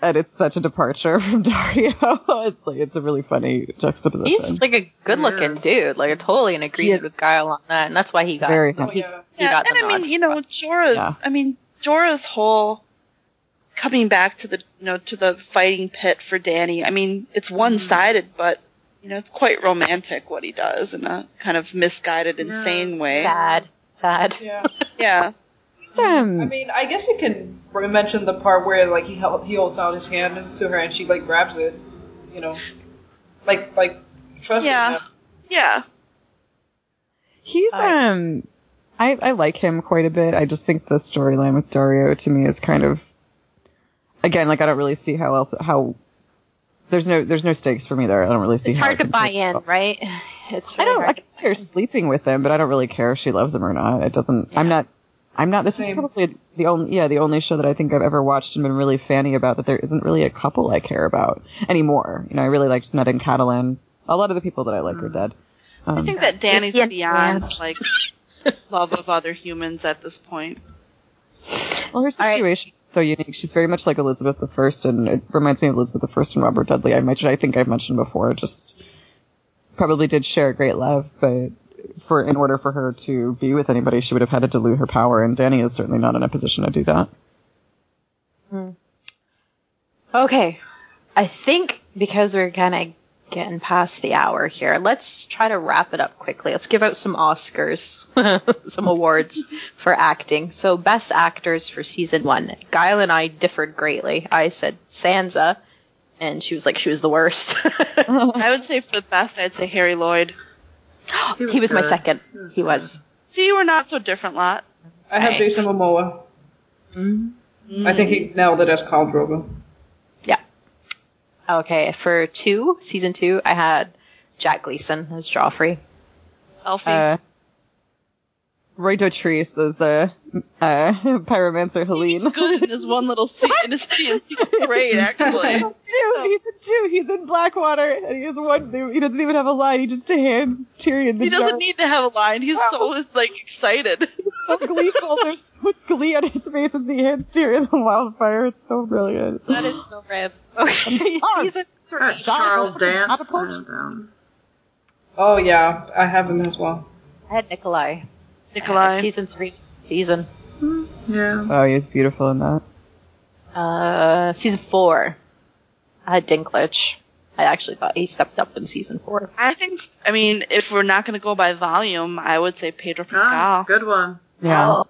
and it's such a departure from Daario. it's like it's a really funny juxtaposition. He's like a good looking Yes. dude. Like I totally in He agreement with Guile on that, and that's why he got Very Oh, yeah. he Yeah, got and the I mean, you know, Jorah's. Yeah. I mean, Jorah's whole coming back to the, you know, to the fighting pit for Dany. I mean, it's one-sided, but you know, it's quite romantic what he does in a kind of misguided, Yeah. insane way. sad, sad. Yeah. Yeah. He's, um, I mean, I guess you can mention the part where like he held, he holds out his hand to her and she like grabs it, you know, like like trusting Yeah. him. Yeah. He's I- um, I I like him quite a bit. I just think the storyline with Daario to me is kind of, again, like I don't really see how else how. There's no there's no stakes for me there. I don't really see. It's how hard to buy in, off. right? It's hard. I really don't. I can see her sleeping with him, but I don't really care if she loves him or not. It doesn't. I'm not. I'm not. This is probably the only. Yeah, the only show that I think I've ever watched and been really fanny about that there isn't really a couple I care about anymore. You know, I really liked Ned and Catelyn. A lot of the people that I like are dead. Um, I think that Dany's Yeah. beyond like love of other humans at this point. Well, her situation is so unique. She's very much like Elizabeth I, and it reminds me of Elizabeth I and Robert Dudley. I mentioned, I think I've mentioned before. Just probably did share a great love, but for in order for her to be with anybody, she would have had to dilute her power, and Dany is certainly not in a position to do that. Hmm. Okay. I think because we're kind of getting past the hour here, let's try to wrap it up quickly. Let's give out some Oscars, some awards for acting. So, best actors for season one. Guile and I differed greatly. I said Sansa, and she was like, she was the worst. I would say for the best, I'd say Harry Lloyd. he was my second. He was He was. See, we're not so different, lot. I have Jason Momoa. Mm. I think he nailed it as Khal Drogo. Yeah. Okay, for two, season two, I had Jack Gleeson as Joffrey. Elfie. Uh, Roy Dotrice as uh, uh, Pyromancer He's Hallyne. good in his one little scene. In his scene, he's great, actually. Jew, he's a Jew. He's in Blackwater, and he has one. He doesn't even have a line. He just hands Tyrion the He doesn't jar. need to have a line. He's so like excited. so gleeful. There's so much glee on his face as he hands Tyrion the wildfire. It's so brilliant. That is so rad. Okay, season three. Uh, Charles Dance. Catapult? uh. Oh yeah, I have him as well. I had Nikolaj. Nikolaj. Season three. Season. Yeah. Oh, he's beautiful in that. Uh, season four. I had Dinklage. I actually thought he stepped up in season four. I think. I mean, if we're not going to go by volume, I would say Pedro Ah, that's Pascal. a good one. Yeah. Oh,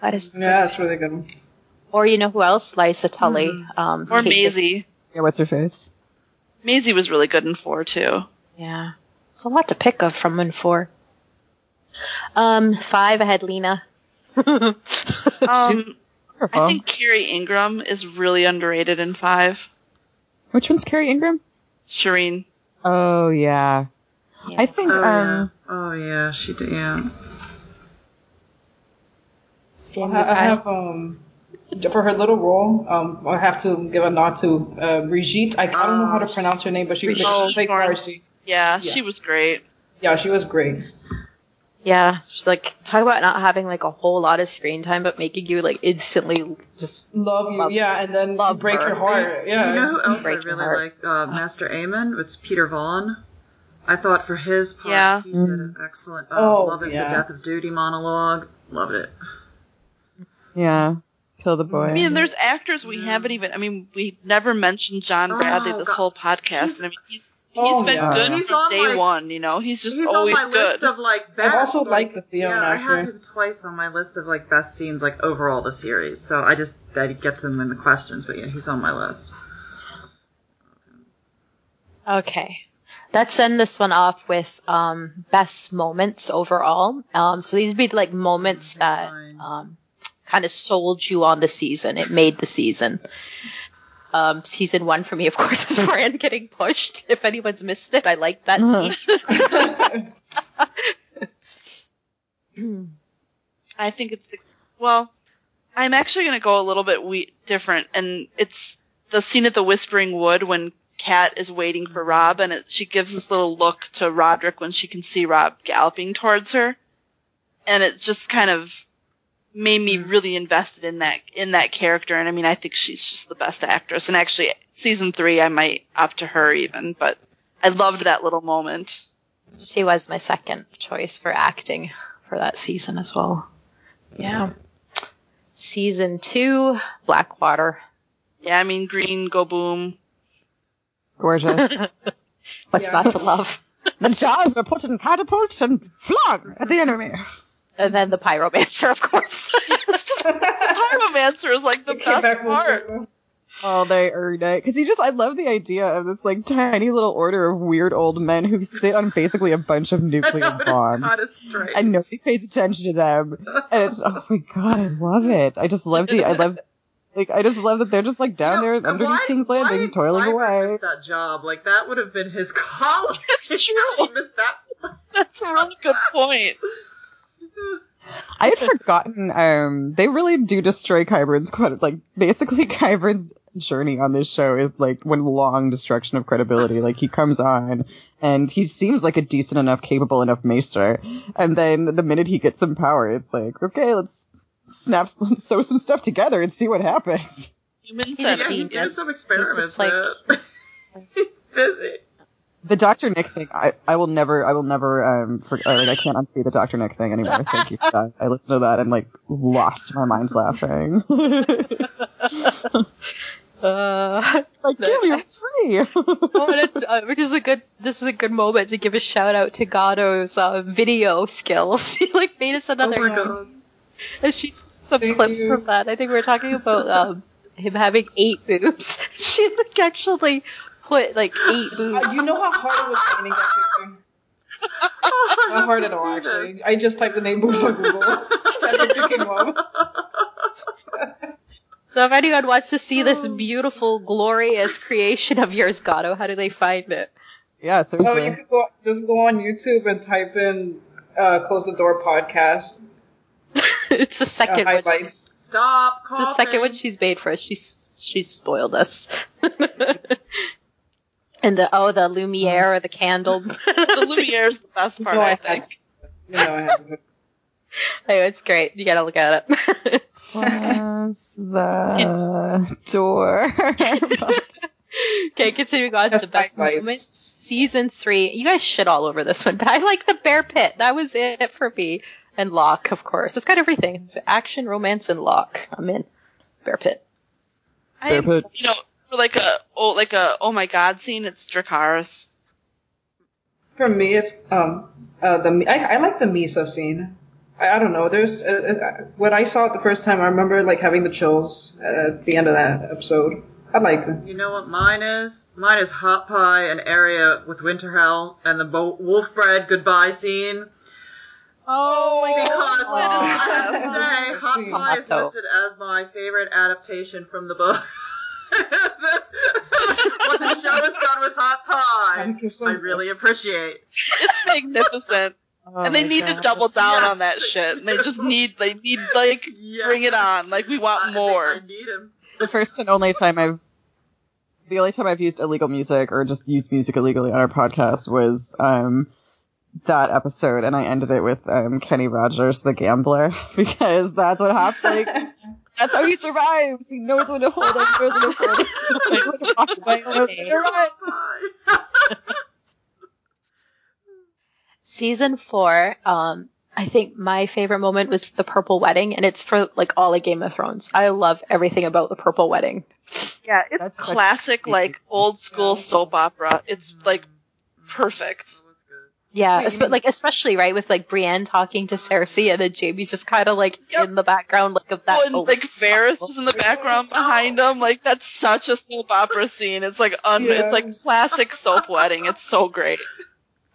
that is. Yeah, that's really good. Or you know who else? Lysa Tully. Um, or Kate Maisie. Yeah, what's her face? Maisie was really good in four too. Yeah. It's a lot to pick of from in four. Um, five, I had Lena. Um, Wonderful. I think Kerry Ingram is really underrated in five. Which one's Kerry Ingram? Shireen. Oh yeah. I think Oh um yeah. Oh yeah. She did. Yeah. I, I have um for her little role. Um, I have to give a nod to uh, Brigitte. I, I don't know how to Oh, pronounce her name, but she, Oh, she played Yeah, Yeah. she was great. Yeah, she was great. Yeah, she's like talk about not having like a whole lot of screen time, but making you like instantly just Love you, Love- yeah, and then love break her. your heart. Yeah, You know who else I Break your really heart. like? Uh, Maester Aemon. It's Peter Vaughan. I thought for his part, Yeah. he did an excellent. Uh, Oh, Love is yeah. the Death of Duty monologue. Loved it. yeah. Kill the boy. I mean, there's actors we haven't even. I mean, we never mentioned John Oh, Bradley this God. whole podcast, He's- and I mean, he's, he's Oh, been yeah. good He's from on day my- one. You know, he's just He's on my good. list of like best. I've also like- liked the Theon Yeah, I had him twice on my list of like best scenes like overall the series. So I just I get to him in the questions, but yeah, he's on my list. Okay. Let's end this one off with um, best moments overall. Um, so these would be like moments that um, kind of sold you on the season. It made the season. Um, season one for me, of course, was Bran getting pushed. If anyone's missed it, I like that scene. I think it's the well. I'm actually going to go a little bit we- different, and it's the scene at the Whispering Wood when Kat is waiting for Robb, and it, she gives this little look to Rodrik when she can see Robb galloping towards her, and it just kind of made me mm-hmm. really invested in that in that character. And I mean, I think she's just the best actress. And actually, season three, I might up to her even, but I loved that little moment. She was my second choice for acting for that season as well. Yeah. Season two, Blackwater. Yeah, I mean, Green, go boom. Gorgeous. What's Yeah. not to love? the jaws were put in catapults and flung at the enemy. And then the pyromancer, of course. The pyromancer is like the It came best back full part. circle. Oh, they earned it. Because you just, I love the idea of this like tiny little order of weird old men who sit on basically a bunch of I nuclear know, bombs. kind of strange. And nobody pays attention to them. And it's, oh my god, I love it. I just love the, I love, like, I just love that they're just like down You know, there and underneath why- King's Landing, did toiling Qyburn away. miss that job? Like that would have been his calling. It's true. he missed that. That's a really good point. I had forgotten, um, they really do destroy Qyburn's quite, like, basically Qyburn's journey on this show is like one long destruction of credibility. Like, he comes on, and he seems like a decent enough, capable enough maester, and then the minute he gets some power, it's like, okay, let's snap, let's sew some stuff together and see what happens. Human He's Yeah, centipede. he's doing genius. some He's experiments, just like- he's busy. The Dr. Nick thing, I, I will never, I will never, um, for, uh, like, I can't unsee the Dr. Nick thing anymore. Thank you for that. I listened to that and, like, lost my mind laughing. Uh, like, give me free. oh, it's, uh, which is a good. This is a good moment to give a shout out to Gato's uh, video skills. She like made us Oh another. my god. And she some Thank clips you. from that. I think we are talking about um, him having eight boobs. She like actually put like eight boobs. Uh, you know how hard it was finding that picture? Oh, How hard at all, actually. this. I just typed the name boobs on Google. that picture came up. So if anyone wants to see this beautiful, glorious creation of yours, Gato, how do they find it? yeah, Oh, you could go just go on YouTube and type in uh, "Close the Door" podcast it's the uh, second one. highlights. Stop It's the second one she's made for us. She's she's spoiled us. and the oh the Lumiere uh-huh. or the candle. The Lumiere is the best part, No, I I think. You know, it has. Oh, it's great. You gotta look at it. Close the door. okay, continuing on to Just the best highlights. moment. Season three. You guys shit all over this one, but I like the bear pit. That was it for me. And Locke, of course. It's got everything. It's action, romance, and Locke. I'm in. Bear pit. I, Bear pit. you know, for like a oh like a oh my god scene, it's Dracarys. For me, it's um uh, the I, I like the Mhysa scene. I, I don't know. There's uh, uh, when I saw it the first time, I remember like having the chills at the end of that episode. I liked it. You know what mine is? Mine is Hot Pie and Arya with Winter Hell and the Bo- Wolf Bread goodbye scene. Oh my Because I have to say, Hot Pie is listed as my favorite adaptation from the book. what the show has done with Hot Pie, Thank you so I really appreciate. It's magnificent. Oh and they my need to double down Yes. on that shit. They just need they need like Yes. bring it on. Like we want I- more. I need him. The first and only time I've, the only time I've used illegal music or just used music illegally on our podcast was, um, that episode, and I ended it with um, Kenny Rogers, the gambler, because that's what happens. Like, that's how he survives. He knows when to hold him, knows when to hold him. Like, like, knows when to run. Hot season four, um, I think my favorite moment was the purple wedding, and it's for like all of Game of Thrones. I love everything about the purple wedding. Yeah, it's That's classic like old school soap opera. It's like perfect. That was good. Yeah, Wait, espe- like especially right with like Brienne talking to Cersei, and then Jaime's just kind of like Yep. in the background, like of that. Oh, and like Varys is in the background behind him. Like that's such a soap opera scene. It's like un- Yeah. it's like classic soap wedding. It's so great.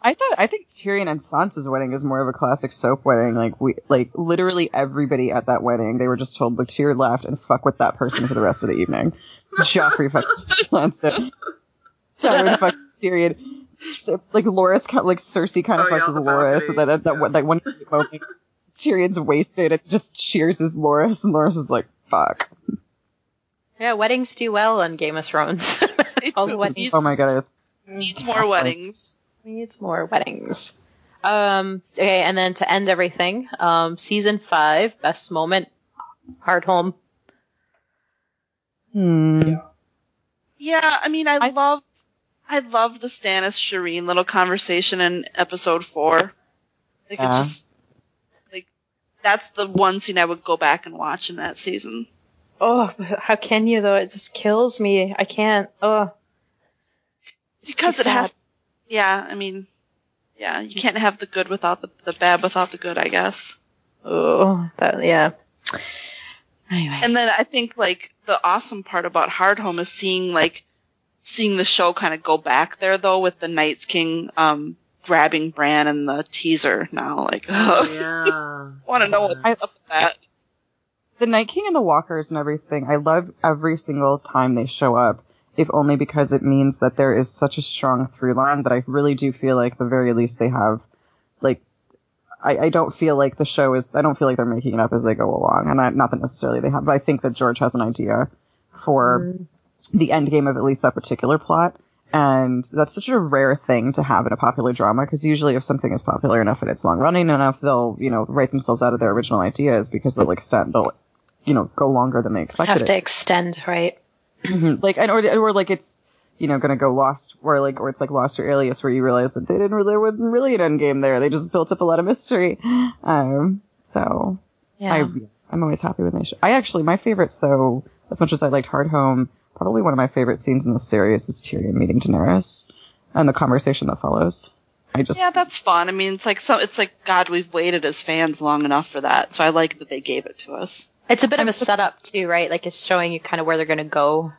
I thought I think Tyrion and Sansa's wedding is more of a classic soap wedding. Like we like literally everybody at that wedding, they were just told look to your left and fuck with that person for the rest of the evening. Joffrey fucked Sansa. Tywin fucked Tyrion. So, like Loras kind like Cersei kind of Oh, yeah, fucks on with Loras, balcony, and then at that yeah. one like one moment Tyrion's wasted and just cheers his Loras, and Loras is like fuck. Yeah, weddings do well on Game of Thrones. All the weddings Oh my god, it's needs more weddings. needs more weddings. Um, okay, and then to end everything, um, season five, best moment, Hardhome. hmm. Yeah, I mean, I, I- love, I love the Stannis Shireen little conversation in episode four. Like Yeah. it uh-huh. just, like, that's the one scene I would go back and watch in that season. Oh, but how can you though? It just kills me. I can't. Oh, It's Because too it has, yeah, I mean, yeah, you can't have the good without the, the bad without the good, I guess. Oh, that yeah. Anyway, And then I think like the awesome part about Hardhome is seeing like seeing the show kind of go back there though with the Night's King um grabbing Bran and the teaser now. Like, Oh, yeah. want to know what's I- up with that. the Night King and the Walkers and everything, I love every single time they show up, if only because it means that there is such a strong through line that I really do feel like the very least they have, like, I, I don't feel like the show is, I don't feel like they're making it up as they go along. And I, not that necessarily they have, but I think that George has an idea for the end game of at least that particular plot. And that's such a rare thing to have in a popular drama because usually if something is popular enough and it's long running enough, they'll, you know, write themselves out of their original ideas because they'll extend, they'll, you know, go longer than they expected have it to extend, right? Mhm. like and or, or like it's you know gonna go lost or like or it's like lost or alias where you realize that they didn't really there wasn't really an end game there they just built up a lot of mystery um so Yeah. I I'm always happy with they show I actually my favorites though as much as I liked Hardhome probably one of my favorite scenes in the series is Tyrion meeting Daenerys and the conversation that follows I just Yeah, that's fun. I mean, it's like so. It's like God, we've waited as fans long enough for that. So I like that they gave it to us. it's a bit of a setup too, right? Like it's showing you kind of where they're gonna go.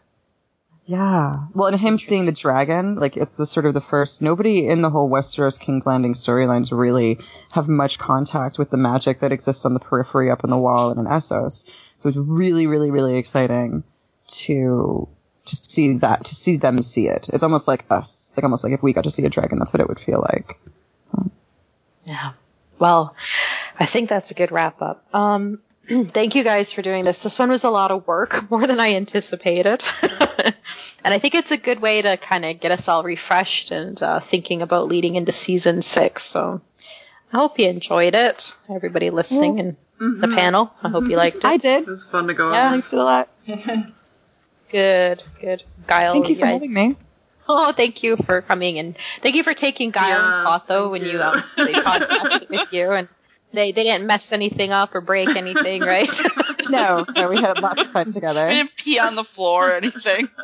Yeah. Well, and him seeing the dragon, like it's the sort of the first. Nobody in the whole Westeros King's Landing storylines really have much contact with the magic that exists on the periphery up in the wall and in Essos. So it's really, really, really exciting to to see that, to see them see it. It's almost like us. It's like almost like if we got to see a dragon, that's what it would feel like. Yeah. Well, I think that's a good wrap up. Um, thank you guys for doing this. This one was a lot of work, more than I anticipated. and I think it's a good way to kind of get us all refreshed and uh, thinking about leading into season six. So I hope you enjoyed it. Everybody listening and the panel. I hope you liked it. I did. It was fun to go Yeah. on. Thanks a lot. Good, good. Guile, Thank you for yeah. having me. Oh, thank you for coming and thank you for taking Guile Yes, and Clotho when you, you. um, they podcasted with you and they, they didn't mess anything up or break anything, right? No, no, we had lots of fun We together. didn't pee on the floor or anything.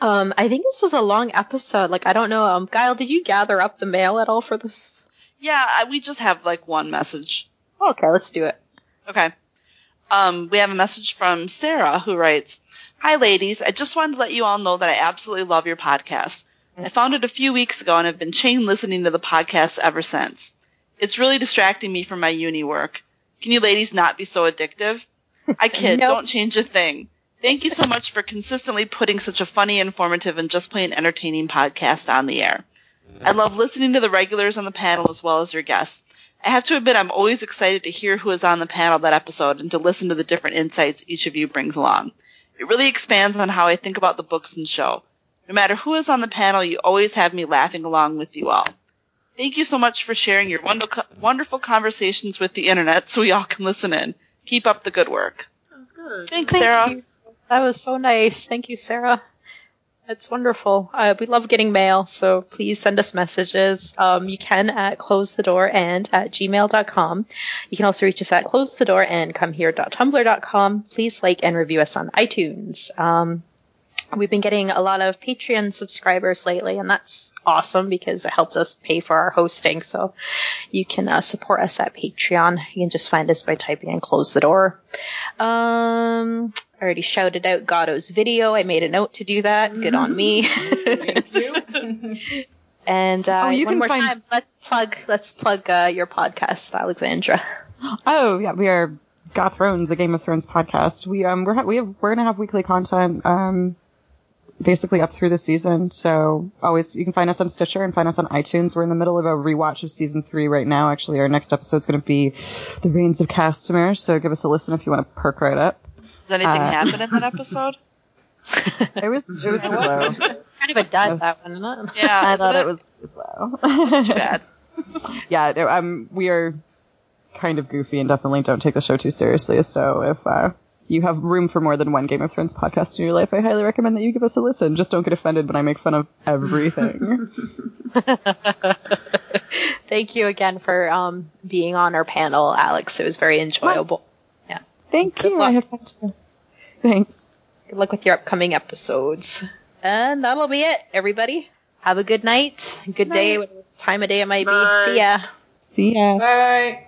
um, I think this was a long episode. Like, I don't know. Um, Guile, did you gather up the mail at all for this? Yeah, I, we just have like one message. Okay, let's do it. Okay. Um, we have a message from Sarah who writes, Hi ladies, I just wanted to let you all know that I absolutely love your podcast. I found it a few weeks ago and have been chain listening to the podcast ever since. It's really distracting me from my uni work. Can you ladies not be so addictive? I kid, Nope. don't change a thing. Thank you so much for consistently putting such a funny, informative, and just plain entertaining podcast on the air. I love listening to the regulars on the panel as well as your guests. I have to admit I'm always excited to hear who is on the panel that episode and to listen to the different insights each of you brings along. It really expands on how I think about the books and show. No matter who is on the panel, you always have me laughing along with you all. Thank you so much for sharing your wonderful, wonderful conversations with the internet so we all can listen in. Keep up the good work. That was good. Thanks, Thank Sarah. you. That was so nice. Thank you, Sarah. That's wonderful. Uh, we love getting mail, so please send us messages. Um, you can at close the door and at gmail.com. You can also reach us at close the door and come here.tumblr.com. Please like and review us on iTunes. Um, we've been getting a lot of Patreon subscribers lately, and that's awesome because it helps us pay for our hosting. So you can uh, support us at Patreon. You can just find us by typing in close the door. Um, I already shouted out Gato's video. I made a note to do that. Good on me. Thank you. And uh, Oh, you one can more find- time, let's plug let's plug uh, your podcast, Alexandra. Oh yeah, we are Goth Thrones, a Game of Thrones podcast. We um we're ha- we have we're gonna have weekly content um basically up through the season. So always you can find us on Stitcher and find us on iTunes. We're in the middle of a rewatch of season three right now. Actually, our next episode is gonna be the Rains of Castamere. So give us a listen if you want to perk right up. Does anything Uh, happen in that episode? It was it was slow. kind of a dud that one, isn't it? Yeah, I thought it was slow. too bad. yeah, no, um, we are kind of goofy and definitely don't take the show too seriously. So if uh, you have room for more than one Game of Thrones podcast in your life, I highly recommend that you give us a listen. Just don't get offended when I make fun of everything. Thank you again for um, being on our panel, Alex. It was very enjoyable. Yeah. Thank you. luck. I have fun too. Thanks. Good luck with your upcoming episodes. And that'll be it, everybody. Have a good night, good day, whatever time of day it might Bye. be. See ya. See ya. Bye.